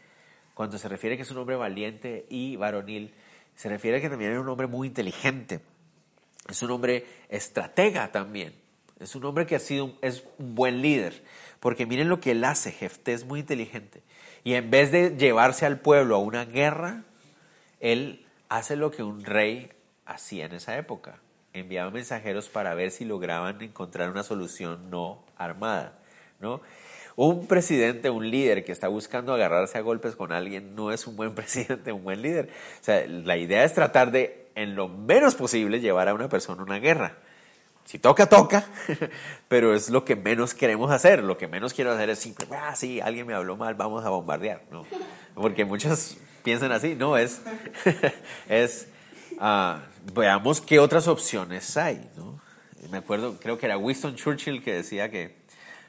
cuando se refiere que es un hombre valiente y varonil, se refiere a que también es un hombre muy inteligente. Es un hombre estratega también. Es un hombre que ha sido, es un buen líder. Porque miren lo que él hace, Jefté es muy inteligente. Y en vez de llevarse al pueblo a una guerra, él hace lo que un rey hacía en esa época. Enviaba mensajeros para ver si lograban encontrar una solución no armada, ¿no? Un presidente, un líder que está buscando agarrarse a golpes con alguien no es un buen presidente, un buen líder. O sea, la idea es tratar de, en lo menos posible, llevar a una persona a una guerra. Si toca, toca, pero es lo que menos queremos hacer. Lo que menos quiero hacer es simple, ah, sí, alguien me habló mal, vamos a bombardear. No, porque muchos piensan así. No, es, es uh, veamos qué otras opciones hay. ¿no? Me acuerdo, creo que era Winston Churchill que decía que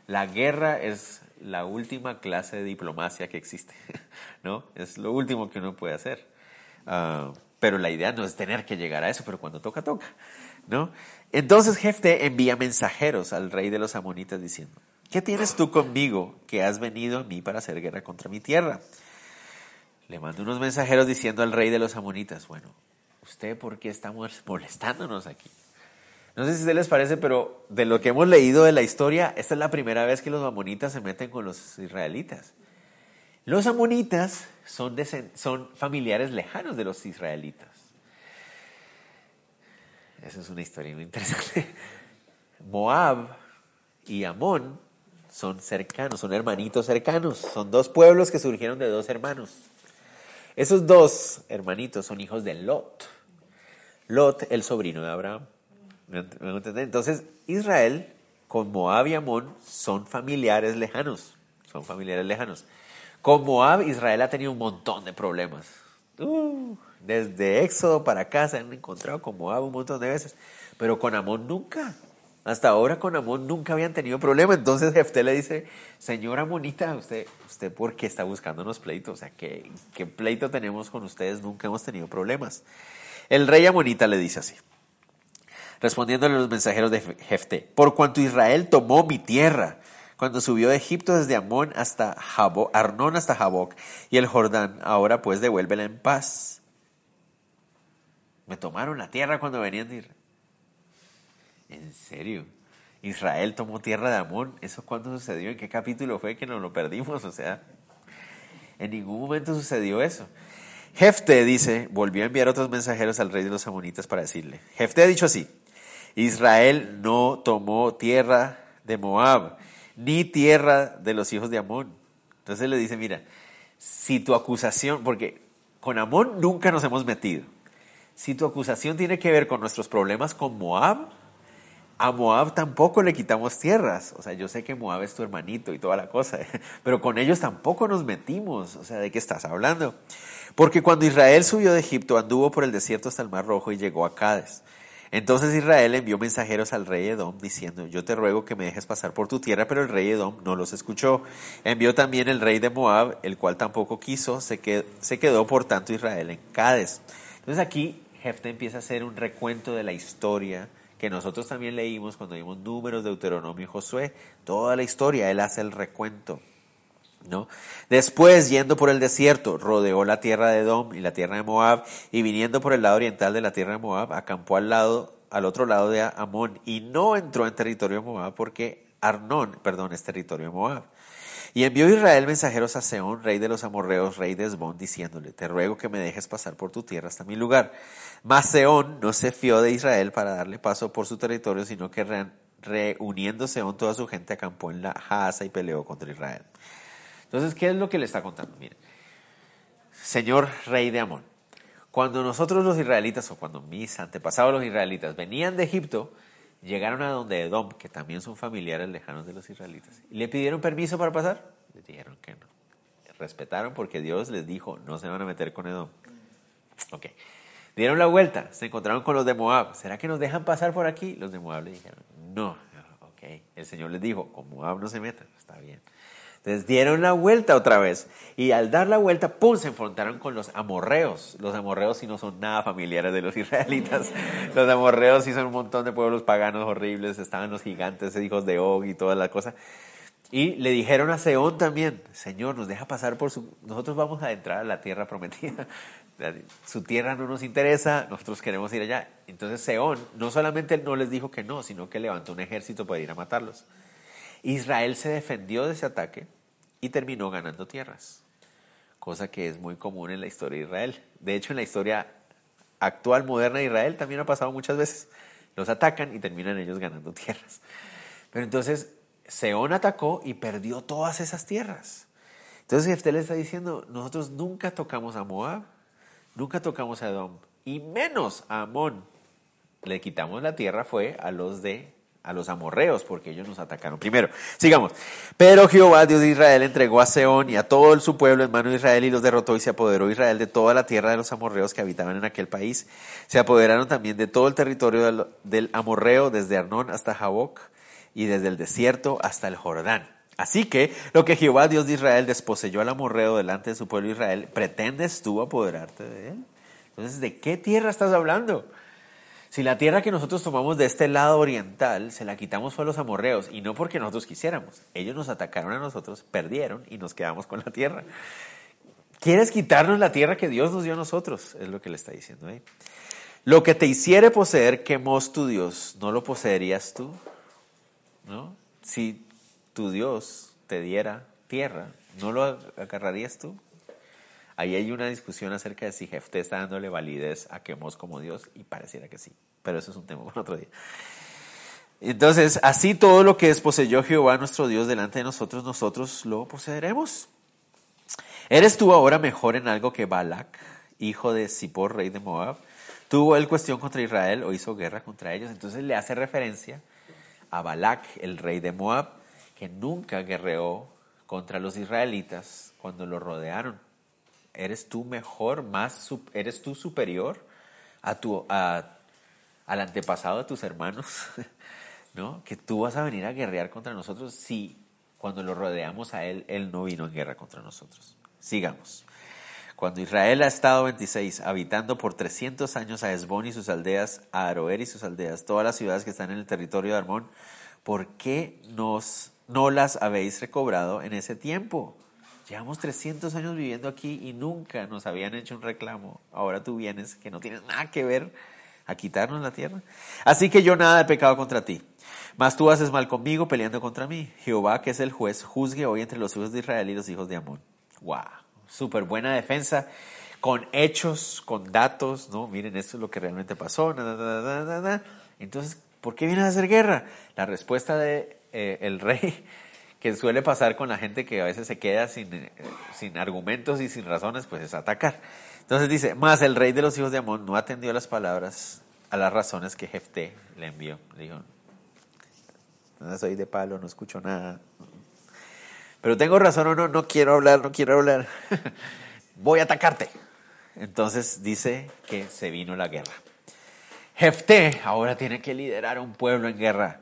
la guerra es la última clase de diplomacia que existe. ¿no? Es lo último que uno puede hacer. Uh, pero la idea no es tener que llegar a eso, pero cuando toca, toca. ¿no? Entonces Jefte envía mensajeros al rey de los amonitas diciendo, ¿qué tienes tú conmigo que has venido a mí para hacer guerra contra mi tierra? Le manda unos mensajeros diciendo al rey de los amonitas, bueno, ¿usted por qué está molestándonos aquí? No sé si a ustedes les parece, pero de lo que hemos leído de la historia, esta es la primera vez que los amonitas se meten con los israelitas. Los amonitas son, son familiares lejanos de los israelitas. Esa es una historia muy interesante. Moab y Amón son cercanos, son hermanitos cercanos, son dos pueblos que surgieron de dos hermanos. Esos dos hermanitos son hijos de Lot. Lot, el sobrino de Abraham. Entonces, Israel con Moab y Amón son familiares lejanos. Son familiares lejanos. Con Moab, Israel ha tenido un montón de problemas. Uh, desde Éxodo para acá se han encontrado con Moab un montón de veces, pero con Amón nunca. Hasta ahora con Amón nunca habían tenido problema. Entonces Jefté le dice, señora Amonita, ¿usted, ¿usted por qué está buscándonos pleitos? O sea, ¿qué, ¿qué pleito tenemos con ustedes? Nunca hemos tenido problemas. El rey Amonita le dice así, respondiéndole a los mensajeros de Jefté, por cuanto Israel tomó mi tierra, cuando subió de Egipto desde Amón hasta Jabo, Arnón hasta Jaboc y el Jordán, ahora pues devuélvela en paz. Me tomaron la tierra cuando venían de Israel. ¿En serio? Israel tomó tierra de Amón. ¿Eso cuándo sucedió? ¿En qué capítulo fue que nos lo perdimos? O sea, en ningún momento sucedió eso. Jefte dice, volvió a enviar otros mensajeros al rey de los amonitas para decirle, Jefte ha dicho así, Israel no tomó tierra de Moab, ni tierra de los hijos de Amón. Entonces le dice, mira, si tu acusación, porque con Amón nunca nos hemos metido, si tu acusación tiene que ver con nuestros problemas con Moab, a Moab tampoco le quitamos tierras. O sea, yo sé que Moab es tu hermanito y toda la cosa, pero con ellos tampoco nos metimos. O sea, ¿de qué estás hablando? Porque cuando Israel subió de Egipto, anduvo por el desierto hasta el Mar Rojo y llegó a Cádiz. Entonces Israel envió mensajeros al rey Edom diciendo, yo te ruego que me dejes pasar por tu tierra, pero el rey Edom no los escuchó. Envió también el rey de Moab, el cual tampoco quiso, se quedó, se quedó por tanto Israel en Cádiz. Entonces aquí Jefte empieza a hacer un recuento de la historia que nosotros también leímos cuando vimos números, Deuteronomio y Josué. Toda la historia, él hace el recuento. Después, yendo por el desierto, rodeó la tierra de Edom y la tierra de Moab, y viniendo por el lado oriental de la tierra de Moab, acampó al lado, al otro lado de Amón, y no entró en territorio de Moab porque Arnón, perdón, es territorio de Moab. Y envió Israel mensajeros a Seón, rey de los amorreos, rey de Esbón, diciéndole, te ruego que me dejes pasar por tu tierra hasta mi lugar. Mas Seón no se fió de Israel para darle paso por su territorio, sino que reuniendo Seón toda su gente acampó en la Haza y peleó contra Israel. Entonces, ¿qué es lo que le está contando? Miren, Señor rey de Amón, cuando nosotros los israelitas, o cuando mis antepasados los israelitas venían de Egipto, llegaron a donde Edom, que también son familiares lejanos de los israelitas, y le pidieron permiso para pasar. Le dijeron que no. Respetaron porque Dios les dijo, no se van a meter con Edom. Ok. Dieron la vuelta, se encontraron con los de Moab. ¿Será que nos dejan pasar por aquí? Los de Moab le dijeron, no. Ok. El Señor les dijo, con Moab no se metan. Está bien. Entonces dieron la vuelta otra vez. Y al dar la vuelta, ¡pum! se enfrentaron con los amorreos. Los amorreos sí no son nada familiares de los israelitas. Los amorreos sí son un montón de pueblos paganos horribles. Estaban los gigantes, hijos de Og y toda la cosa. Y le dijeron a Seón también, Señor, nos deja pasar por su... Nosotros vamos a entrar a la tierra prometida. Su tierra no nos interesa, nosotros queremos ir allá. Entonces Seón no solamente no les dijo que no, sino que levantó un ejército para ir a matarlos. Israel se defendió de ese ataque y terminó ganando tierras, cosa que es muy común en la historia de Israel. De hecho, en la historia actual, moderna de Israel también ha pasado muchas veces. Los atacan y terminan ellos ganando tierras. Pero entonces, Seón atacó y perdió todas esas tierras. Entonces Jefté le está diciendo, nosotros nunca tocamos a Moab, nunca tocamos a Edom, y menos a Amón. Le quitamos la tierra fue a los de a los amorreos, porque ellos nos atacaron primero. Sigamos. Pero Jehová, Dios de Israel, entregó a Seón y a todo su pueblo en mano de Israel y los derrotó y se apoderó Israel de toda la tierra de los amorreos que habitaban en aquel país. Se apoderaron también de todo el territorio del, amorreo, desde Arnón hasta Jaboc y desde el desierto hasta el Jordán. Así que lo que Jehová, Dios de Israel, desposeyó al amorreo delante de su pueblo Israel, ¿pretendes tú apoderarte de él? Entonces, ¿de qué tierra estás hablando? Si la tierra que nosotros tomamos de este lado oriental se la quitamos fue a los amorreos y no porque nosotros quisiéramos. Ellos nos atacaron a nosotros, perdieron y nos quedamos con la tierra. ¿Quieres quitarnos la tierra que Dios nos dio a nosotros? Es lo que le está diciendo ahí. Lo que te hiciere poseer, quemós tu Dios, ¿no lo poseerías tú? ¿No? Si tu Dios te diera tierra, ¿no lo agarrarías tú? Ahí hay una discusión acerca de si Jefté está dándole validez a Quemos como Dios y pareciera que sí, pero eso es un tema para otro día. Entonces, así todo lo que desposeyó Jehová nuestro Dios delante de nosotros, nosotros lo poseeremos. ¿Eres tú ahora mejor en algo que Balak, hijo de Zippor, rey de Moab? ¿Tuvo él cuestión contra Israel o hizo guerra contra ellos? Entonces le hace referencia a Balak, el rey de Moab, que nunca guerreó contra los israelitas cuando lo rodearon eres tú mejor, más, eres tú superior a tu, al antepasado de tus hermanos, ¿no? Que tú vas a venir a guerrear contra nosotros si cuando lo rodeamos a él, él no vino en guerra contra nosotros. Sigamos. Cuando Israel ha estado 26, habitando por 300 años a Esbón y sus aldeas, a Aroer y sus aldeas, todas las ciudades que están en el territorio de Armón, ¿por qué nos, no las habéis recobrado en ese tiempo? Llevamos 300 años viviendo aquí y nunca nos habían hecho un reclamo. Ahora tú vienes, que no tienes nada que ver, a quitarnos la tierra. Así que yo nada he pecado contra ti. Mas tú haces mal conmigo peleando contra mí. Jehová, que es el juez, juzgue hoy entre los hijos de Israel y los hijos de Amón. ¡Wow! Súper buena defensa, con hechos, con datos, ¿no? Miren, esto es lo que realmente pasó. Entonces, ¿por qué vienes a hacer guerra? La respuesta de eh, el rey que suele pasar con la gente que a veces se queda sin, eh, sin argumentos y sin razones, pues es atacar. Entonces dice, más el rey de los hijos de Amón no atendió a las palabras, a las razones que Jefté le envió. Le dijo, no soy de palo, no escucho nada. Pero tengo razón o no, no quiero hablar, no quiero hablar. Voy a atacarte. Entonces dice que se vino la guerra. Jefté ahora tiene que liderar un pueblo en guerra.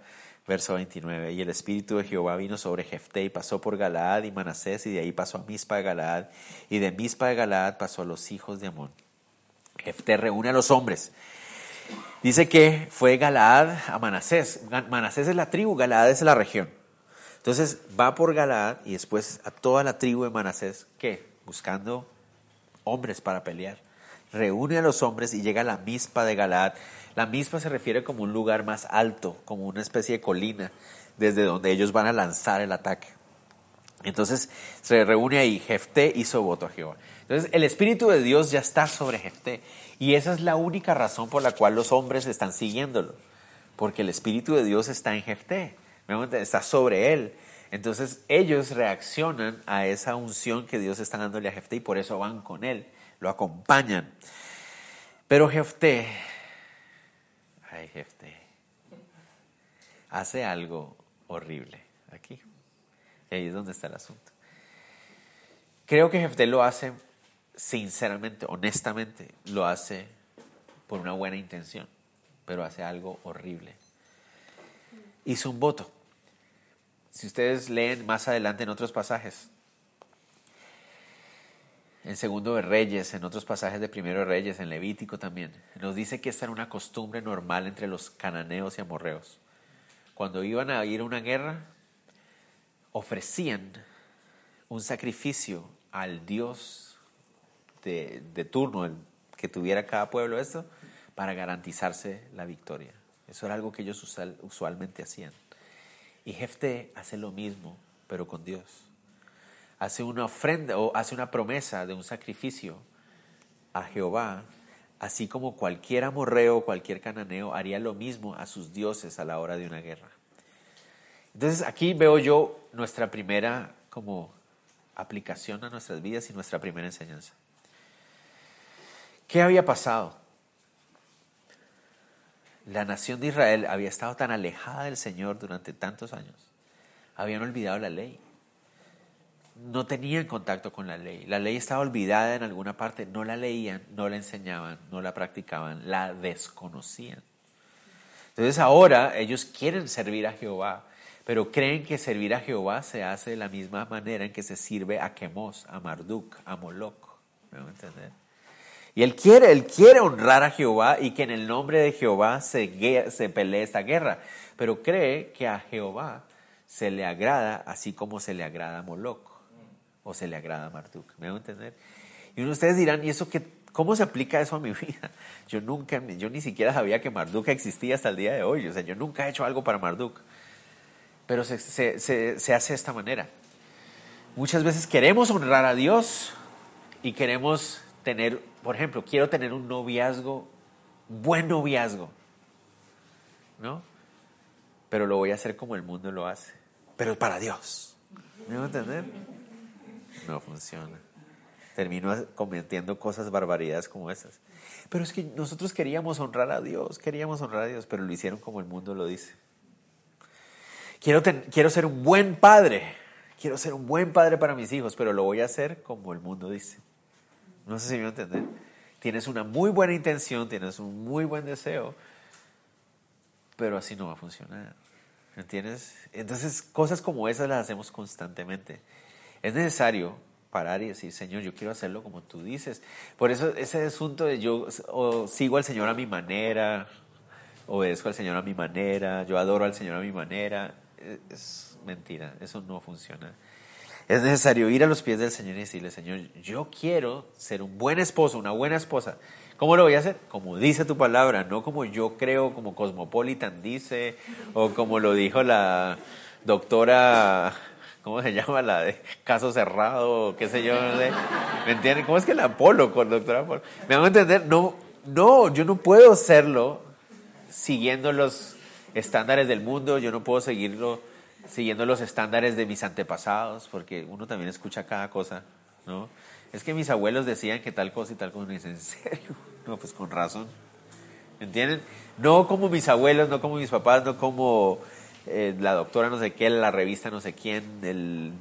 Verso 29. Y el Espíritu de Jehová vino sobre Jefté y pasó por Galaad y Manasés y de ahí pasó a Mispa de Galaad y de Mispa de Galaad pasó a los hijos de Amón. Jefté reúne a los hombres. Dice que fue Galaad a Manasés. Manasés es la tribu, Galaad es la región. Entonces va por Galaad y después a toda la tribu de Manasés, ¿qué? Buscando hombres para pelear. Reúne a los hombres y llega a la mispa de Galaad. La misma se refiere como un lugar más alto, como una especie de colina, desde donde ellos van a lanzar el ataque. Entonces se reúne ahí, Jefté hizo voto a Jehová. Entonces el Espíritu de Dios ya está sobre Jefté. Y esa es la única razón por la cual los hombres están siguiéndolo. Porque el Espíritu de Dios está en Jefté, está sobre él. Entonces ellos reaccionan a esa unción que Dios está dándole a Jefté y por eso van con él, lo acompañan. Pero Jefté, ay Jefté, hace algo horrible aquí. Ahí es donde está el asunto. Creo que Jefté lo hace sinceramente, honestamente, lo hace por una buena intención, pero hace algo horrible. Hizo un voto. Si ustedes leen más adelante en otros pasajes, en Segundo de Reyes, en otros pasajes de Primero de Reyes, en Levítico también, nos dice que esta era una costumbre normal entre los cananeos y amorreos. Cuando iban a ir a una guerra, ofrecían un sacrificio al Dios de, turno, el que tuviera cada pueblo esto, para garantizarse la victoria. Eso era algo que ellos usualmente hacían. Y Jefte hace lo mismo, pero con Dios. Hace una ofrenda o hace una promesa de un sacrificio a Jehová, así como cualquier amorreo cualquier cananeo haría lo mismo a sus dioses a la hora de una guerra. Entonces aquí veo yo nuestra primera como aplicación a nuestras vidas y nuestra primera enseñanza. ¿Qué había pasado? La nación de Israel había estado tan alejada del Señor durante tantos años. Habían olvidado la ley. No tenían contacto con la ley. La ley estaba olvidada en alguna parte. No la leían, no la enseñaban, no la practicaban, la desconocían. Entonces ahora ellos quieren servir a Jehová, pero creen que servir a Jehová se hace de la misma manera en que se sirve a Quemos, a Marduk, a Moloch. ¿Me van a entender? Y él quiere, él quiere honrar a Jehová y que en el nombre de Jehová se, se pelee esta guerra, pero cree que a Jehová se le agrada así como se le agrada a Moloch o se le agrada a Marduk. ¿Me a entender? Y uno de ustedes dirán, ¿y eso qué, cómo se aplica eso a mi vida? Yo nunca, yo ni siquiera sabía que Marduk existía hasta el día de hoy. O sea, yo nunca he hecho algo para Marduk pero se, se, hace de esta manera. Muchas veces queremos honrar a Dios y queremos tener, por ejemplo, quiero tener un noviazgo, buen noviazgo, ¿no? Pero lo voy a hacer como el mundo lo hace, pero para Dios. ¿Me a entender? No funciona. Termino cometiendo cosas barbaridades como esas. Pero es que nosotros queríamos honrar a Dios, queríamos honrar a Dios, pero lo hicieron como el mundo lo dice. Quiero, quiero ser un buen padre, quiero ser un buen padre para mis hijos, pero lo voy a hacer como el mundo dice. No sé si me va a entender. Tienes una muy buena intención, tienes un muy buen deseo, pero así no va a funcionar. ¿Entiendes? Entonces, cosas como esas las hacemos constantemente. Es necesario parar y decir, Señor, yo quiero hacerlo como tú dices. Por eso ese asunto de yo sigo al Señor a mi manera, obedezco al Señor a mi manera, yo adoro al Señor a mi manera, es mentira, eso no funciona. Es necesario ir a los pies del Señor y decirle, Señor, yo quiero ser un buen esposo, una buena esposa. ¿Cómo lo voy a hacer? Como dice tu palabra, no como yo creo, como Cosmopolitan dice, o como lo dijo la doctora, ¿cómo se llama? La de caso cerrado, qué sé yo. ¿Me entienden? ¿Cómo es que la Apolo con doctora? ¿Me van a entender? No, no, yo no puedo hacerlo siguiendo los estándares del mundo, yo no puedo seguirlo siguiendo los estándares de mis antepasados, porque uno también escucha cada cosa, ¿no? Es que mis abuelos decían que tal cosa y tal cosa, y dicen, ¿en serio? No, pues con razón. ¿Entienden? No como mis abuelos, no como mis papás, no como eh, la doctora no sé qué, la revista no sé quién, el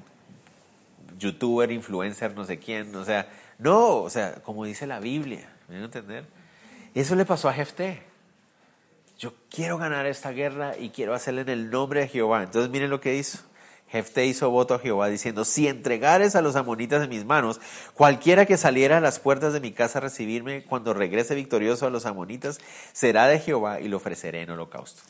youtuber, influencer no sé quién, o sea, no, o sea, como dice la Biblia, ¿me van a entender? Eso le pasó a Jefté yo quiero ganar esta guerra y quiero hacerla en el nombre de Jehová. Entonces miren lo que hizo. Jefte hizo voto a Jehová diciendo, si entregares a los amonitas en mis manos, cualquiera que saliera a las puertas de mi casa a recibirme cuando regrese victorioso a los amonitas, será de Jehová y lo ofreceré en holocausto.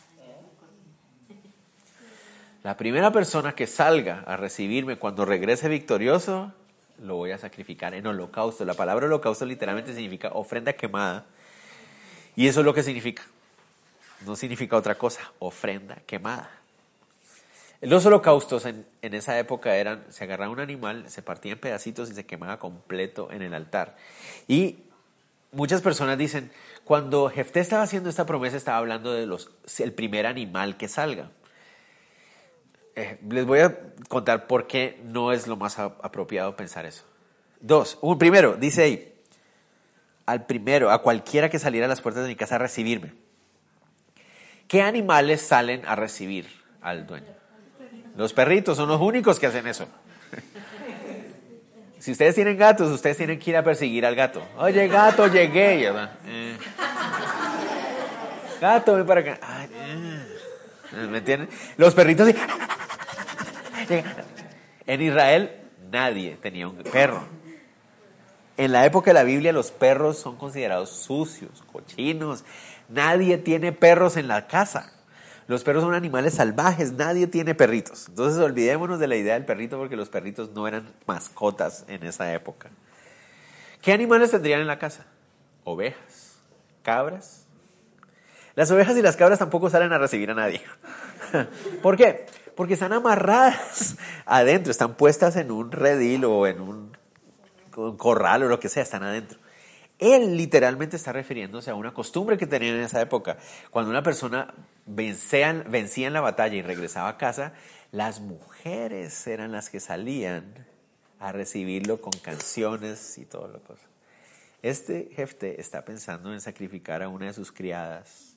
La primera persona que salga a recibirme cuando regrese victorioso, lo voy a sacrificar en holocausto. La palabra holocausto literalmente significa ofrenda quemada. Y eso es lo que significa no significa otra cosa, ofrenda quemada. Los holocaustos en, en, esa época eran, se agarraba un animal, se partía en pedacitos y se quemaba completo en el altar. Y muchas personas dicen, cuando Jefté estaba haciendo esta promesa, estaba hablando de los, el primer animal que salga. Eh, les voy a contar por qué no es lo más apropiado pensar eso. Dos, un primero, dice ahí, al primero, a cualquiera que saliera a las puertas de mi casa a recibirme. ¿Qué animales salen a recibir al dueño? Los perritos son los únicos que hacen eso. Si ustedes tienen gatos, ustedes tienen que ir a perseguir al gato. Oye, gato, llegué. Eh. Gato, ven para acá. Eh. ¿Me entienden? Los perritos. En Israel nadie tenía un perro. En la época de la Biblia los perros son considerados sucios, cochinos. Nadie tiene perros en la casa. Los perros son animales salvajes, nadie tiene perritos. Entonces olvidémonos de la idea del perrito porque los perritos no eran mascotas en esa época. ¿Qué animales tendrían en la casa? Ovejas, cabras. Las ovejas y las cabras tampoco salen a recibir a nadie. ¿Por qué? Porque están amarradas adentro, están puestas en un redil o en un corral o lo que sea, están adentro. Él literalmente está refiriéndose a una costumbre que tenían en esa época. Cuando una persona vencía, en la batalla y regresaba a casa, las mujeres eran las que salían a recibirlo con canciones y todo lo cosa. Este jefe está pensando en sacrificar a una de sus criadas,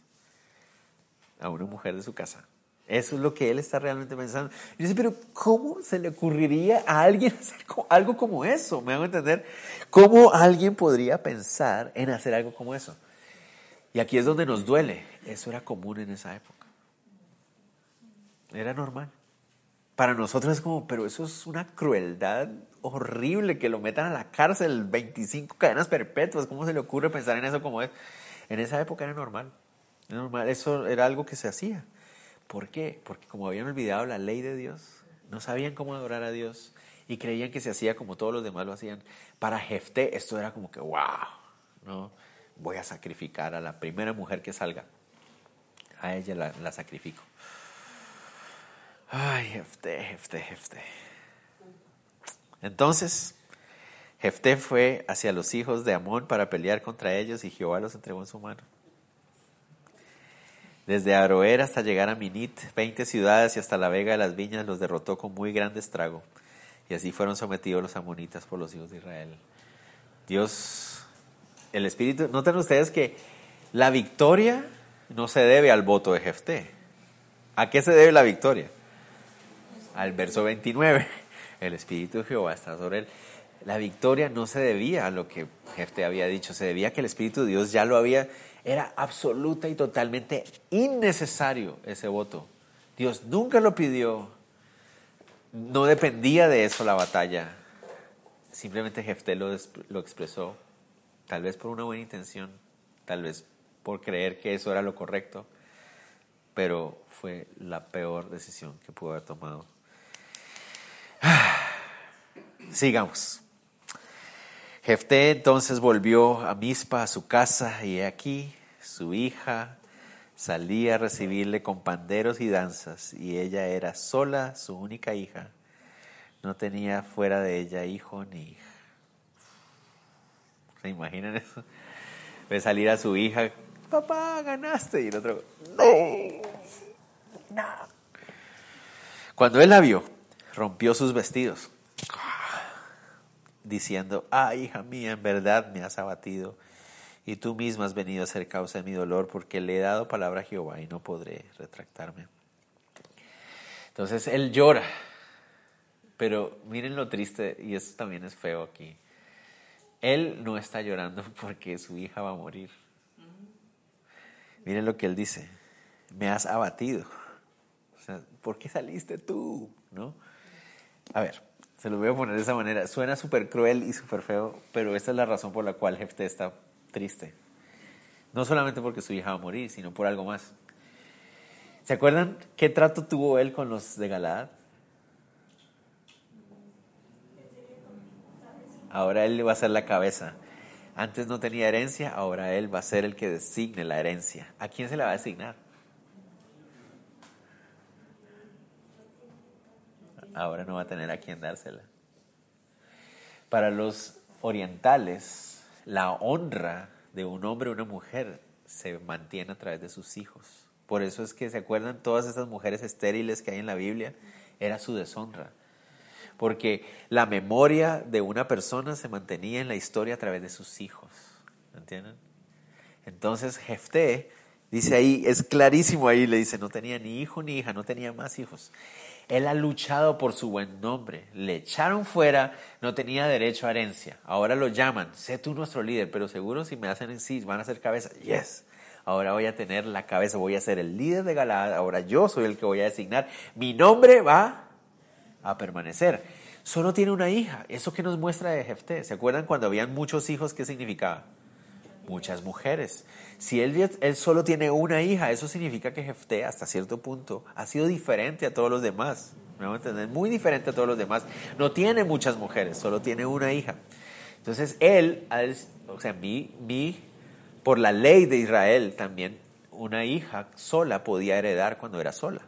a una mujer de su casa. Eso es lo que él está realmente pensando. Y dice, pero ¿cómo se le ocurriría a alguien hacer algo como eso? ¿Me hago entender? ¿Cómo alguien podría pensar en hacer algo como eso? Y aquí es donde nos duele. Eso era común en esa época. Era normal. Para nosotros es como, pero eso es una crueldad horrible que lo metan a la cárcel, 25 cadenas perpetuas. ¿Cómo se le ocurre pensar en eso como es? En esa época era normal. Normal. Eso era algo que se hacía. ¿Por qué? Porque como habían olvidado la ley de Dios, no sabían cómo adorar a Dios y creían que se hacía como todos los demás lo hacían. Para Jefté esto era como que, wow, ¿no? voy a sacrificar a la primera mujer que salga. A ella la, la sacrifico. Ay, Jefté, Jefté, Jefté. Entonces, Jefté fue hacia los hijos de Amón para pelear contra ellos y Jehová los entregó en su mano. Desde Aroer hasta llegar a Minit, veinte ciudades y hasta la Vega de las Viñas los derrotó con muy grande estrago. Y así fueron sometidos los amonitas por los hijos de Israel. Dios, el Espíritu, noten ustedes que la victoria no se debe al voto de Jefté. ¿A qué se debe la victoria? Al verso 29. El Espíritu de Jehová está sobre él. La victoria no se debía a lo que Jefté había dicho, se debía a que el Espíritu de Dios ya lo había era absoluta y totalmente innecesario ese voto. Dios nunca lo pidió. No dependía de eso la batalla. Simplemente Jefté lo, lo expresó, tal vez por una buena intención, tal vez por creer que eso era lo correcto, pero fue la peor decisión que pudo haber tomado. Sigamos. Jefté entonces volvió a Mispa, a su casa, y aquí su hija salía a recibirle con panderos y danzas, y ella era sola, su única hija. No tenía fuera de ella hijo ni hija. ¿Se imaginan eso? De salir a su hija, papá, ganaste, y el otro, no, no. Cuando él la vio, rompió sus vestidos diciendo, ah, hija mía, en verdad me has abatido, y tú misma has venido a ser causa de mi dolor, porque le he dado palabra a Jehová y no podré retractarme. Entonces él llora, pero miren lo triste, y esto también es feo aquí. Él no está llorando porque su hija va a morir. Miren lo que él dice, me has abatido. O sea, ¿por qué saliste tú? ¿No? A ver, se lo voy a poner de esa manera. Suena súper cruel y súper feo, pero esta es la razón por la cual Jefté está triste. No solamente porque su hija va a morir, sino por algo más. ¿Se acuerdan qué trato tuvo él con los de Galaad? Ahora él va a ser la cabeza. Antes no tenía herencia, ahora él va a ser el que designe la herencia. ¿A quién se la va a designar? Ahora no va a tener a quien dársela. Para los orientales, la honra de un hombre o una mujer se mantiene a través de sus hijos. Por eso es que se acuerdan todas estas mujeres estériles que hay en la Biblia, era su deshonra. Porque la memoria de una persona se mantenía en la historia a través de sus hijos. ¿Entienden? Entonces Jefté dice ahí, es clarísimo ahí, le dice, no tenía ni hijo ni hija, no tenía más hijos. Él ha luchado por su buen nombre. Le echaron fuera, no tenía derecho a herencia. Ahora lo llaman, sé tú nuestro líder, pero seguro si me hacen en sí, van a ser cabeza. Yes. Ahora voy a tener la cabeza, voy a ser el líder de Galaad. Ahora yo soy el que voy a designar. Mi nombre va a permanecer. Solo tiene una hija. Eso que nos muestra de Jefté. ¿Se acuerdan cuando habían muchos hijos? ¿Qué significaba? Muchas mujeres. Si él, él solo tiene una hija, eso significa que Jefté hasta cierto punto ha sido diferente a todos los demás. ¿Me van a entender? Muy diferente a todos los demás. No tiene muchas mujeres, solo tiene una hija. Entonces él, o sea, mi, mi, por la ley de Israel también, una hija sola podía heredar cuando era sola.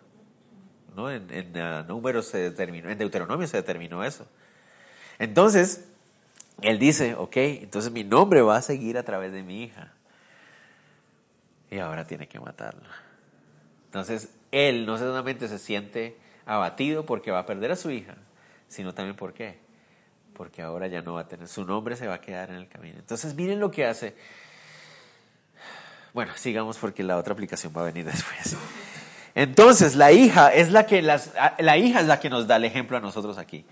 ¿no? En, en uh, números se determinó, en Deuteronomio se determinó eso. Entonces, él dice, ok, entonces mi nombre va a seguir a través de mi hija. Y ahora tiene que matarla. Entonces, él no solamente se siente abatido porque va a perder a su hija, sino también por qué. Porque ahora ya no va a tener, su nombre se va a quedar en el camino. Entonces, miren lo que hace. Bueno, sigamos porque la otra aplicación va a venir después. Entonces, la hija es la que las, la hija es la que nos da el ejemplo a nosotros aquí.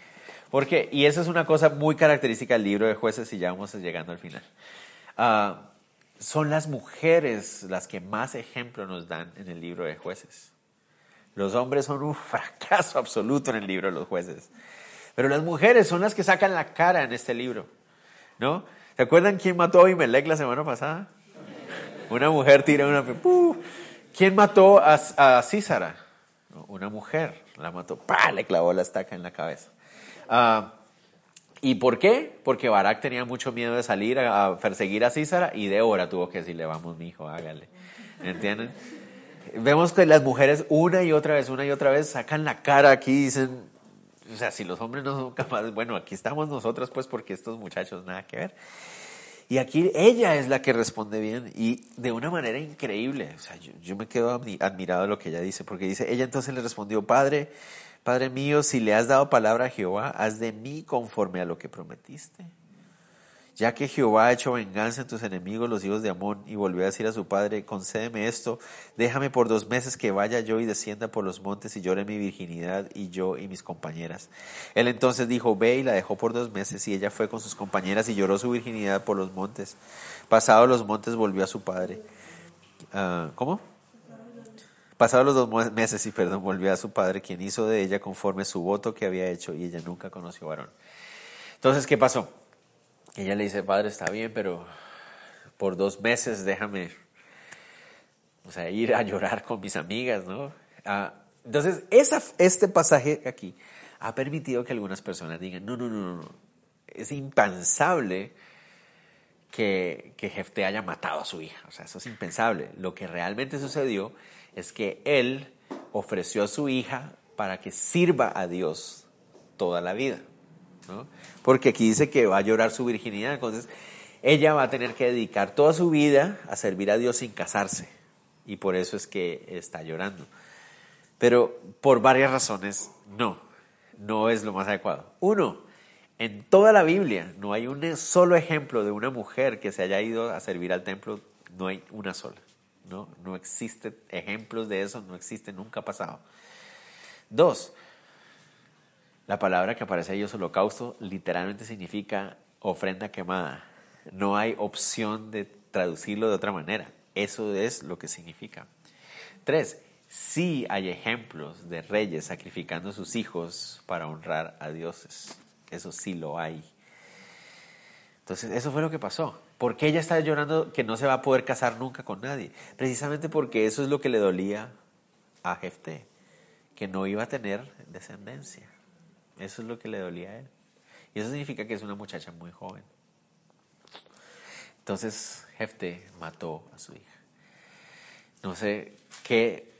Porque, y eso es una cosa muy característica del libro de jueces y ya vamos llegando al final. Uh, son las mujeres las que más ejemplo nos dan en el libro de jueces. Los hombres son un fracaso absoluto en el libro de los jueces. Pero las mujeres son las que sacan la cara en este libro. ¿No? ¿Se acuerdan quién mató a Imelec la semana pasada? Una mujer tira una... ¿Quién mató a, a? Una mujer la mató. ¡Pah! Le clavó la estaca en la cabeza. Ah, ¿Y por qué? Porque Barak tenía mucho miedo de salir a, perseguir a Císara y Débora tuvo que decirle, vamos, mi hijo, hágale. ¿Entienden? Vemos que las mujeres una y otra vez, una y otra vez sacan la cara aquí y dicen, o sea, si los hombres no son capaces, bueno, aquí estamos nosotros pues porque estos muchachos nada que ver. Y aquí ella es la que responde bien y de una manera increíble. O sea, yo, yo me quedo admirado de lo que ella dice, porque dice, ella entonces le respondió, Padre, Padre mío, si le has dado palabra a Jehová, haz de mí conforme a lo que prometiste. Ya que Jehová ha hecho venganza en tus enemigos, los hijos de Amón, y volvió a decir a su padre, concédeme esto, déjame por dos meses que vaya yo y descienda por los montes y llore mi virginidad, y yo y mis compañeras. Él entonces dijo, ve y la dejó por dos meses, y ella fue con sus compañeras y lloró su virginidad por los montes. Pasado los montes volvió a su padre. Ah, ¿Cómo? Pasados los dos meses y perdón, volvió a su padre, quien hizo de ella conforme su voto que había hecho, y ella nunca conoció varón. Entonces, ¿qué pasó? Ella le dice, padre, está bien, pero por dos meses déjame, o sea, ir a llorar con mis amigas, ¿no? Ah, entonces, este pasaje aquí ha permitido que algunas personas digan, no, no, no, no, es impensable que, que haya matado a su hija, o sea, eso es impensable. Lo que realmente sucedió es que él ofreció a su hija para que sirva a Dios toda la vida. ¿no? Porque aquí dice que va a llorar su virginidad, entonces ella va a tener que dedicar toda su vida a servir a Dios sin casarse. Y por eso es que está llorando. Pero por varias razones, no, no es lo más adecuado. Uno, en toda la Biblia no hay un solo ejemplo de una mujer que se haya ido a servir al templo, no hay una sola. No, no existe ejemplos de eso, no existe, nunca ha pasado. Dos, la palabra que aparece ahí holocausto literalmente significa ofrenda quemada. No hay opción de traducirlo de otra manera. Eso es lo que significa. Tres, sí hay ejemplos de reyes sacrificando a sus hijos para honrar a dioses. Eso sí lo hay. Entonces, eso fue lo que pasó. ¿Por qué ella está llorando que no se va a poder casar nunca con nadie? Precisamente porque eso es lo que le dolía a Jefté, que no iba a tener descendencia. Eso es lo que le dolía a él. Y eso significa que es una muchacha muy joven. Entonces Jefté mató a su hija. No sé qué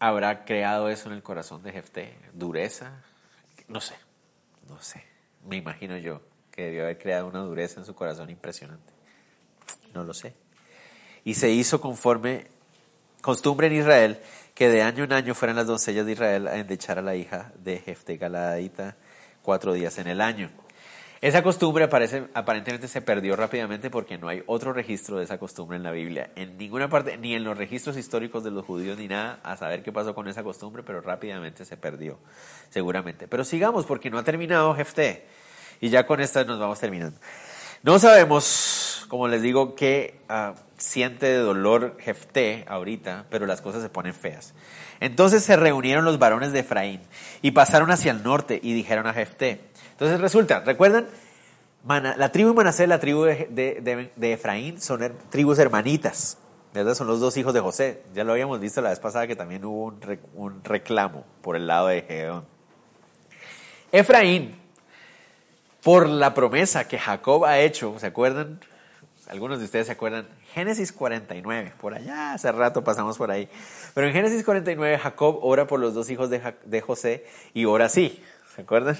habrá creado eso en el corazón de Jefté. Dureza. No sé, no sé. Me imagino yo que debió haber creado una dureza en su corazón impresionante. No lo sé. Y se hizo conforme costumbre en Israel que de año en año fueran las doncellas de Israel a endechar a la hija de Jefte Galadita cuatro días en el año. Esa costumbre aparece, aparentemente se perdió rápidamente porque no hay otro registro de esa costumbre en la Biblia. En ninguna parte, ni en los registros históricos de los judíos, ni nada, a saber qué pasó con esa costumbre, pero rápidamente se perdió, seguramente. Pero sigamos porque no ha terminado Jefté. Y ya con esta nos vamos terminando. No sabemos, como les digo, qué ah, siente de dolor Jefté ahorita, pero las cosas se ponen feas. Entonces se reunieron los varones de Efraín y pasaron hacia el norte y dijeron a Jefté, entonces resulta, ¿recuerdan? la tribu de Manasés, la tribu de, Efraín son tribus hermanitas, ¿verdad? Son los dos hijos de José. Ya lo habíamos visto la vez pasada que también hubo un, reclamo por el lado de Gedeón. Efraín, por la promesa que Jacob ha hecho, ¿se acuerdan? Algunos de ustedes se acuerdan, Génesis 49, por allá, hace rato pasamos por ahí. Pero en Génesis 49 Jacob ora por los dos hijos de, de José y ora así, ¿se acuerdan?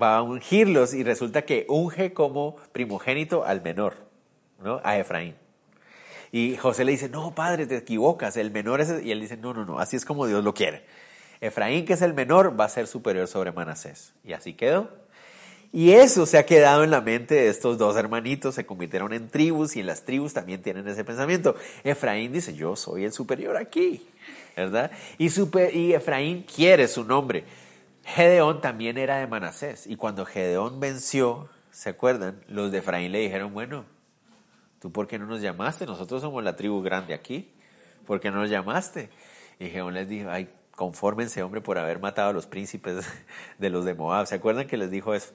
va a ungirlos y resulta que unge como primogénito al menor, ¿no? A Efraín. Y José le dice, no, padre, te equivocas, el menor es... Y él dice, no, no, no, así es como Dios lo quiere. Efraín, que es el menor, va a ser superior sobre Manasés. Y así quedó. Y eso se ha quedado en la mente de estos dos hermanitos, se convirtieron en tribus y en las tribus también tienen ese pensamiento. Efraín dice, yo soy el superior aquí, ¿verdad? Y, Efraín quiere su nombre. Gedeón también era de Manasés. Y cuando Gedeón venció, ¿se acuerdan? Los de Efraín le dijeron, bueno, ¿tú por qué no nos llamaste? Nosotros somos la tribu grande aquí. ¿Por qué no nos llamaste? Y Gedeón les dijo, ay, confórmense, hombre, por haber matado a los príncipes de los de Moab. ¿Se acuerdan que les dijo eso?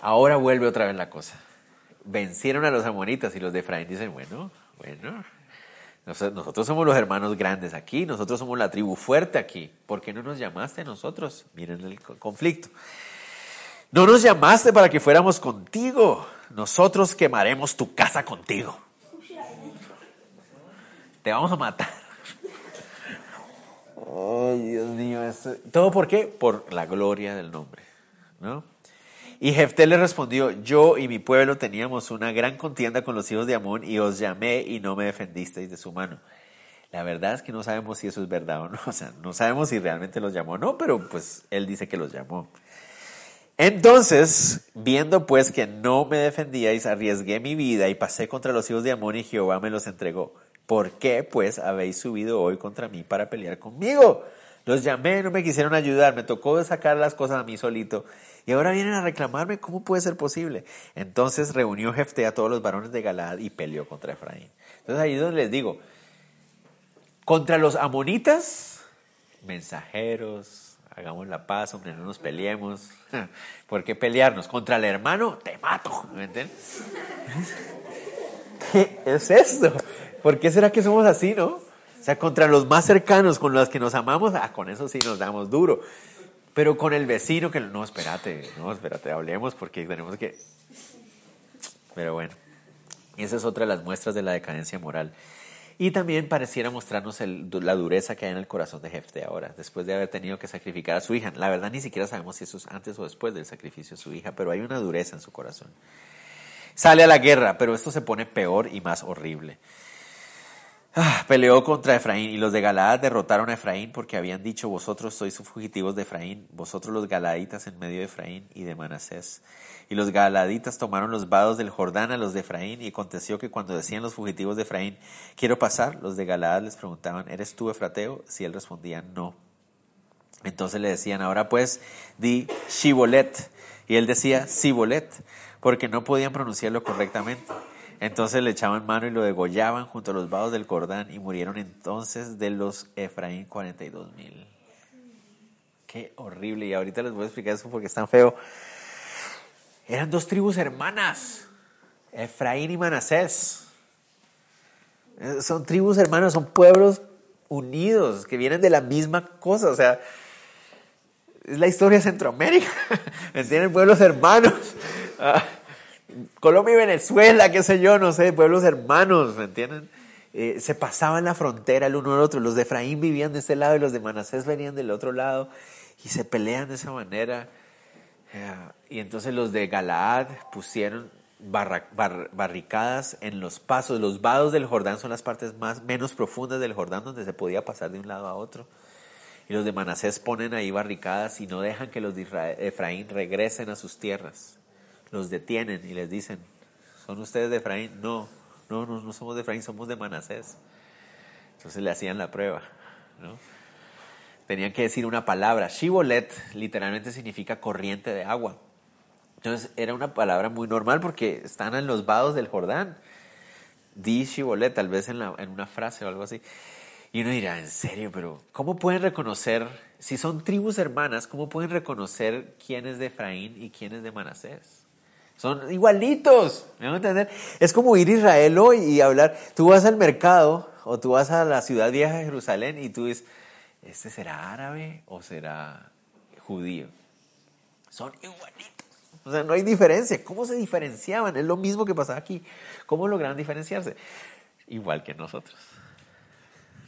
Ahora vuelve otra vez la cosa. Vencieron a los amonitas y los de Efraín dicen, bueno, bueno, nosotros somos los hermanos grandes aquí, nosotros somos la tribu fuerte aquí. ¿Por qué no nos llamaste nosotros? Miren el conflicto. No nos llamaste para que fuéramos contigo. Nosotros quemaremos tu casa contigo. Te vamos a matar. Ay, Dios mío. ¿Todo por qué? Por la gloria del nombre. ¿no? Y Jefté le respondió, yo y mi pueblo teníamos una gran contienda con los hijos de Amón y os llamé y no me defendisteis de su mano. La verdad es que no sabemos si eso es verdad o no, o sea, no sabemos si realmente los llamó o no, pero pues él dice que los llamó. Entonces, viendo pues que no me defendíais, arriesgué mi vida y pasé contra los hijos de Amón y Jehová me los entregó. ¿Por qué pues habéis subido hoy contra mí para pelear conmigo? Los llamé, no me quisieron ayudar, me tocó sacar las cosas a mí solito. Y ahora vienen a reclamarme, ¿cómo puede ser posible? Entonces reunió Jefté a todos los varones de Galaad y peleó contra Efraín. Entonces ahí es donde les digo, contra los amonitas, mensajeros, hagamos la paz, hombre, no nos peleemos. ¿Por qué pelearnos? Contra el hermano, te mato. ¿Me entiendes? ¿Qué es esto? ¿Por qué será que somos así, no? Sea, contra los más cercanos, con los que nos amamos, ah, con eso sí nos damos duro. Pero con el vecino que no, espérate, no, espérate, hablemos porque tenemos que... Pero bueno, esa es otra de las muestras de la decadencia moral. Y también pareciera mostrarnos la dureza que hay en el corazón de Jefte ahora, después de haber tenido que sacrificar a su hija. La verdad ni siquiera sabemos si eso es antes o después del sacrificio de su hija, pero hay una dureza en su corazón. Sale a la guerra, pero esto se pone peor y más horrible. Ah, peleó contra Efraín y los de Galaad derrotaron a Efraín porque habían dicho, vosotros sois fugitivos de Efraín, vosotros los galaditas en medio de Efraín y de Manasés. Y los galaditas tomaron los vados del Jordán a los de Efraín y aconteció que cuando decían los fugitivos de Efraín, quiero pasar, los de Galaad les preguntaban, ¿eres tú Efrateo? Si él respondía, no. Entonces le decían, ahora pues di Shibolet. Y él decía, Sibolet, porque no podían pronunciarlo correctamente. Entonces le echaban mano y lo degollaban junto a los vados del Cordán y murieron entonces de los Efraín 42 mil. Qué horrible. Y ahorita les voy a explicar eso porque es tan feo. Eran dos tribus hermanas, Efraín y Manasés. Eh, son tribus hermanas, son pueblos unidos que vienen de la misma cosa. O sea, es la historia de Centroamérica. Tienen pueblos hermanos. Colombia y Venezuela, qué sé yo, no sé, pueblos hermanos, ¿me entienden? Eh, se pasaban la frontera el uno al otro. Los de Efraín vivían de este lado y los de Manasés venían del otro lado. y se pelean de esa manera. Eh, y entonces los de Galaad pusieron barricadas en los pasos. Los vados del Jordán son las partes más, menos profundas del Jordán donde se podía pasar de un lado a otro. Y los de Manasés ponen ahí barricadas y no dejan que los de Efraín regresen a sus tierras. Los detienen y les dicen, ¿son ustedes de Efraín? No, no, no, no somos de Efraín, somos de Manasés. Entonces le hacían la prueba. ¿no? Tenían que decir una palabra. Shibolet literalmente significa corriente de agua. Entonces era una palabra muy normal porque están en los vados del Jordán. Di Shibolet, tal vez en, en una frase o algo así. Y uno dirá, en serio, pero ¿cómo pueden reconocer, si son tribus hermanas, cómo pueden reconocer quién es de Efraín y quién es de Manasés? Son igualitos, ¿me entender? Es como ir a Israel hoy y hablar, tú vas al mercado o tú vas a la ciudad vieja de Jerusalén y tú dices, ¿este será árabe o será judío? Son igualitos. O sea, no hay diferencia. ¿Cómo se diferenciaban? Es lo mismo que pasaba aquí. ¿Cómo lograron diferenciarse? Igual que nosotros.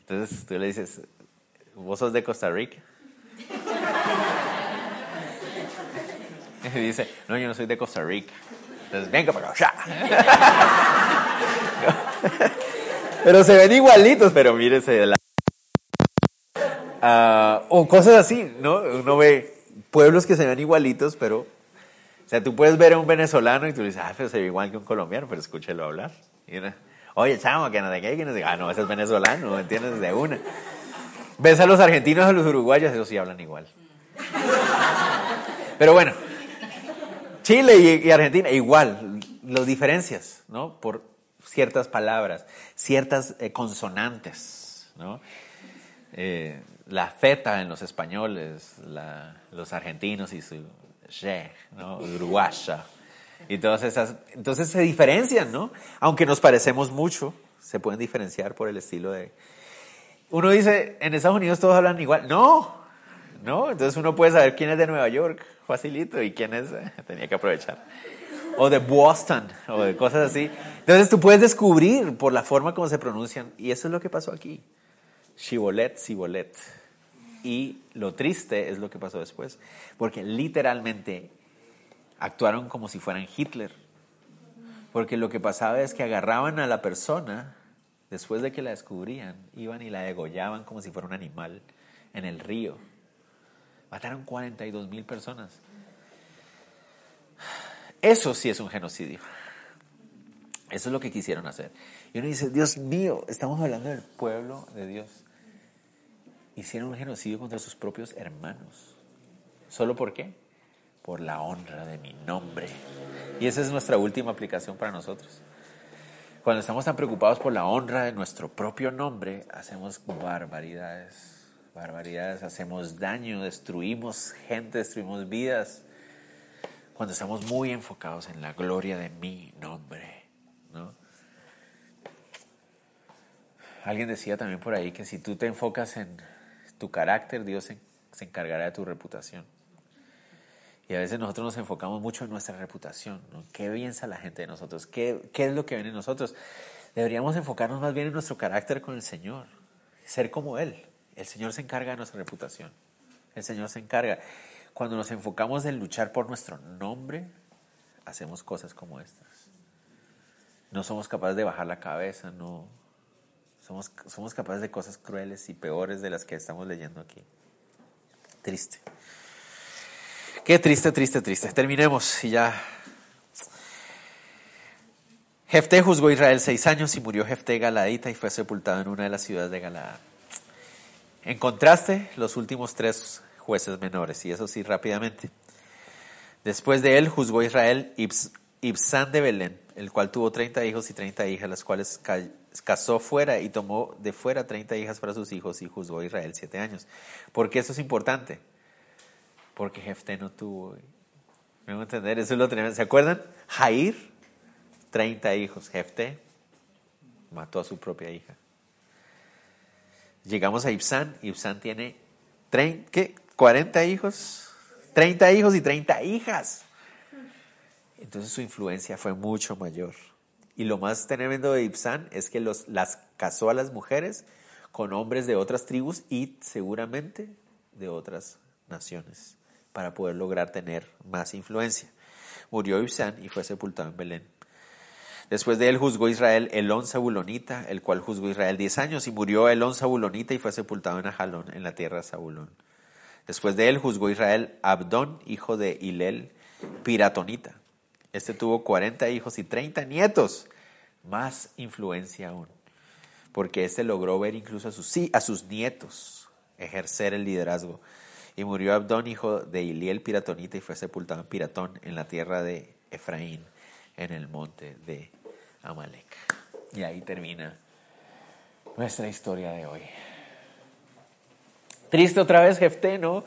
Entonces tú le dices, ¿vos sos de Costa Rica? Y dice, no, yo no soy de Costa Rica. Entonces, venga para acá. pero se ven igualitos, pero mírese la... Uh, o cosas así, ¿no? Uno ve pueblos que se ven igualitos, pero... O sea, tú puedes ver a un venezolano y tú dices, ah, pero se ve igual que un colombiano, pero escúchelo hablar. Oye, chamo, que no sé qué, que no Ah, no, ese es venezolano, ¿entiendes? De una. Ves a los argentinos, a los uruguayos, ellos sí hablan igual. Pero bueno, Chile y, Argentina, igual, las diferencias, ¿no? Por ciertas palabras, ciertas eh, consonantes, ¿no? Eh, la feta en los españoles, los argentinos y su ye, ¿no? Uruguaya. Y todas esas, entonces se diferencian, ¿no? Aunque nos parecemos mucho, se pueden diferenciar por el estilo de... Uno dice, en Estados Unidos todos hablan igual. No, no, entonces uno puede saber quién es de Nueva York, facilito, y quién es, tenía que aprovechar. O de Boston, o de cosas así. Entonces tú puedes descubrir por la forma como se pronuncian, y eso es lo que pasó aquí. Shibolet, Sibolet. Y lo triste es lo que pasó después, porque literalmente actuaron como si fueran Hitler. Porque lo que pasaba es que agarraban a la persona, después de que la descubrían, iban y la degollaban como si fuera un animal en el río. Mataron 42 mil personas. Eso sí es un genocidio. Eso es lo que quisieron hacer. Y uno dice, Dios mío, estamos hablando del pueblo de Dios. Hicieron un genocidio contra sus propios hermanos. ¿Solo por qué? Por la honra de mi nombre. Y esa es nuestra última aplicación para nosotros. Cuando estamos tan preocupados por la honra de nuestro propio nombre, hacemos barbaridades barbaridades, hacemos daño, destruimos gente, destruimos vidas, cuando estamos muy enfocados en la gloria de mi nombre. ¿no? Alguien decía también por ahí que si tú te enfocas en tu carácter, Dios se, encargará de tu reputación. Y a veces nosotros nos enfocamos mucho en nuestra reputación, ¿no? ¿Qué piensa la gente de nosotros? ¿Qué, ¿Qué es lo que ven en nosotros? Deberíamos enfocarnos más bien en nuestro carácter con el Señor, ser como Él. El Señor se encarga de nuestra reputación. El Señor se encarga. Cuando nos enfocamos en luchar por nuestro nombre, hacemos cosas como estas. No somos capaces de bajar la cabeza, no. Somos, somos capaces de cosas crueles y peores de las que estamos leyendo aquí. Triste. Qué triste, triste, triste. Terminemos y ya. Jefté juzgó a Israel seis años y murió Jefté Galadita y fue sepultado en una de las ciudades de Galaad. En contraste, los últimos tres jueces menores, y eso sí rápidamente. Después de él juzgó Israel Ibsán de Belén, el cual tuvo 30 hijos y 30 hijas, las cuales casó fuera y tomó de fuera 30 hijas para sus hijos y juzgó a Israel siete años. ¿Por qué eso es importante? Porque Jefté no tuvo. ¿Me voy a entender? Eso es lo tenemos. ¿Se acuerdan? Jair, 30 hijos. Jefté mató a su propia hija. Llegamos a Ibsán, Ibsán tiene 30, ¿qué? 40 hijos, 30 hijos y 30 hijas. Entonces su influencia fue mucho mayor. Y lo más tremendo de Ibsán es que los, las casó a las mujeres con hombres de otras tribus y seguramente de otras naciones para poder lograr tener más influencia. Murió Ibsán y fue sepultado en Belén. Después de él juzgó Israel Elón Zabulonita, el cual juzgó Israel diez años, y murió Elón Zabulonita y fue sepultado en Ajalón, en la tierra de Zabulón. Después de él juzgó Israel Abdón, hijo de Hilel, Piratonita. Este tuvo cuarenta hijos y treinta nietos, más influencia aún, porque este logró ver incluso a sus, a sus nietos ejercer el liderazgo. Y murió Abdón, hijo de Iliel Piratonita, y fue sepultado en Piratón, en la tierra de Efraín, en el monte de Amalek. Y ahí termina nuestra historia de hoy. Triste otra vez Jefté, ¿no?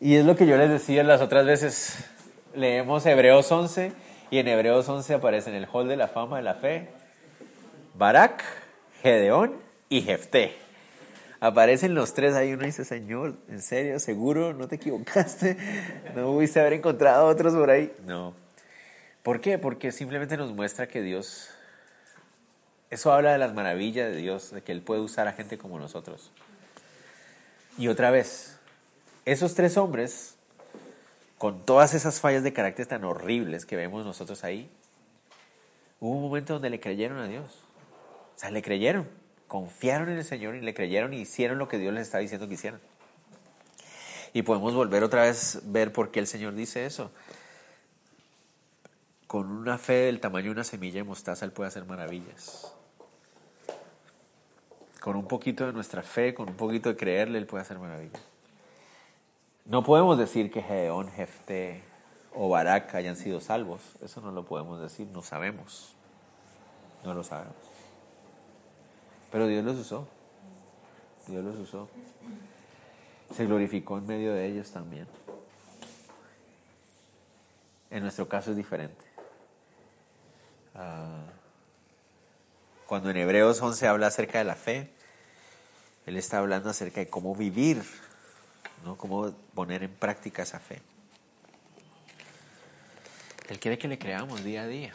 Y es lo que yo les decía las otras veces. Leemos Hebreos 11 y en Hebreos 11 aparece en el hall de la fama de la fe Barak, Gedeón y Jefté. Aparecen los tres ahí, uno dice, Señor, ¿en serio? ¿Seguro? ¿No te equivocaste? ¿No pudiste haber encontrado otros por ahí? No. ¿Por qué? Porque simplemente nos muestra que Dios, eso habla de las maravillas de Dios, de que Él puede usar a gente como nosotros. Y otra vez, esos tres hombres, con todas esas fallas de carácter tan horribles que vemos nosotros ahí, hubo un momento donde le creyeron a Dios. O sea, le creyeron confiaron en el Señor y le creyeron y hicieron lo que Dios les estaba diciendo que hicieran. Y podemos volver otra vez ver por qué el Señor dice eso. Con una fe del tamaño de una semilla de mostaza, Él puede hacer maravillas. Con un poquito de nuestra fe, con un poquito de creerle, Él puede hacer maravillas. No podemos decir que Gedeón, Jefte o Barak hayan sido salvos. Eso no lo podemos decir, no sabemos. No lo sabemos. Pero Dios los usó. Dios los usó. Se glorificó en medio de ellos también. En nuestro caso es diferente. Ah, cuando en Hebreos 11 habla acerca de la fe, Él está hablando acerca de cómo vivir, ¿no? cómo poner en práctica esa fe. Él quiere que le creamos día a día.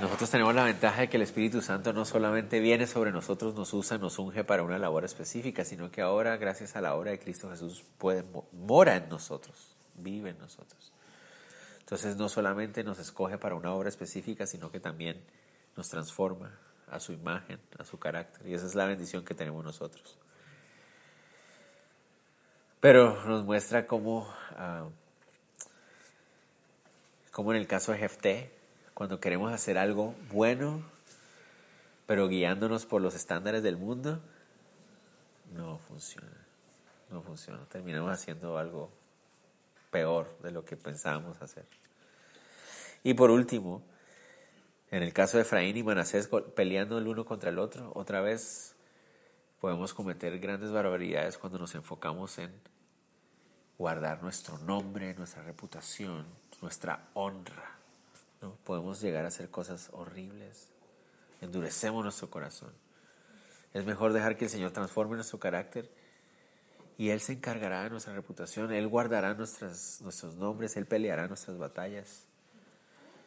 Nosotros tenemos la ventaja de que el Espíritu Santo no solamente viene sobre nosotros, nos usa, nos unge para una labor específica, sino que ahora, gracias a la obra de Cristo Jesús, puede, mora en nosotros, vive en nosotros. Entonces no solamente nos escoge para una obra específica, sino que también nos transforma a su imagen, a su carácter. Y esa es la bendición que tenemos nosotros. Pero nos muestra cómo, uh, como en el caso de Jefté, cuando queremos hacer algo bueno, pero guiándonos por los estándares del mundo, no funciona. No funciona. Terminamos haciendo algo peor de lo que pensábamos hacer. Y por último, en el caso de Efraín y Manasés peleando el uno contra el otro, otra vez podemos cometer grandes barbaridades cuando nos enfocamos en guardar nuestro nombre, nuestra reputación, nuestra honra. ¿no? Podemos llegar a hacer cosas horribles. Endurecemos nuestro corazón. Es mejor dejar que el Señor transforme nuestro carácter y Él se encargará de nuestra reputación, Él guardará nuestras, nuestros nombres, Él peleará nuestras batallas.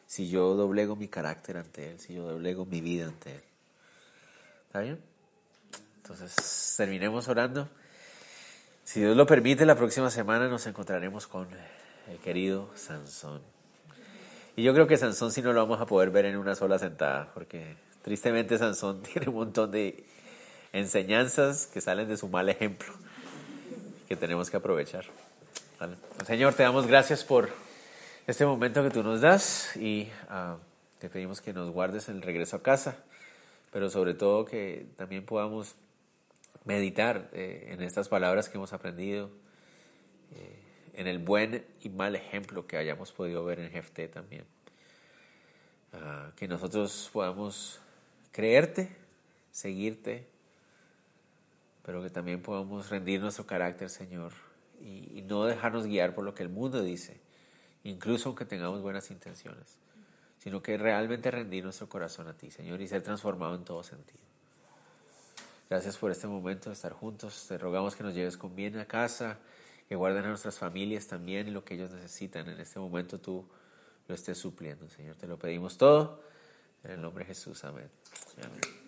Si yo doblego mi carácter ante Él, si yo doblego mi vida ante Él. ¿Está bien? Entonces, terminemos orando. Si Dios lo permite, la próxima semana nos encontraremos con el querido Sansón. Y yo creo que Sansón sí no lo vamos a poder ver en una sola sentada, porque tristemente Sansón tiene un montón de enseñanzas que salen de su mal ejemplo, que tenemos que aprovechar. Señor, te damos gracias por este momento que tú nos das y ah, te pedimos que nos guardes el regreso a casa, pero sobre todo que también podamos meditar eh, en estas palabras que hemos aprendido. Eh, en el buen y mal ejemplo que hayamos podido ver en Jefté también. Ah, que nosotros podamos creerte, seguirte, pero que también podamos rendir nuestro carácter, Señor, y, no dejarnos guiar por lo que el mundo dice, incluso aunque tengamos buenas intenciones, sino que realmente rendir nuestro corazón a ti, Señor, y ser transformado en todo sentido. Gracias por este momento de estar juntos. Te rogamos que nos lleves con bien a casa que guarden a nuestras familias también lo que ellos necesitan. En este momento tú lo estés supliendo, Señor. Te lo pedimos todo. En el nombre de Jesús. Amén. Amén.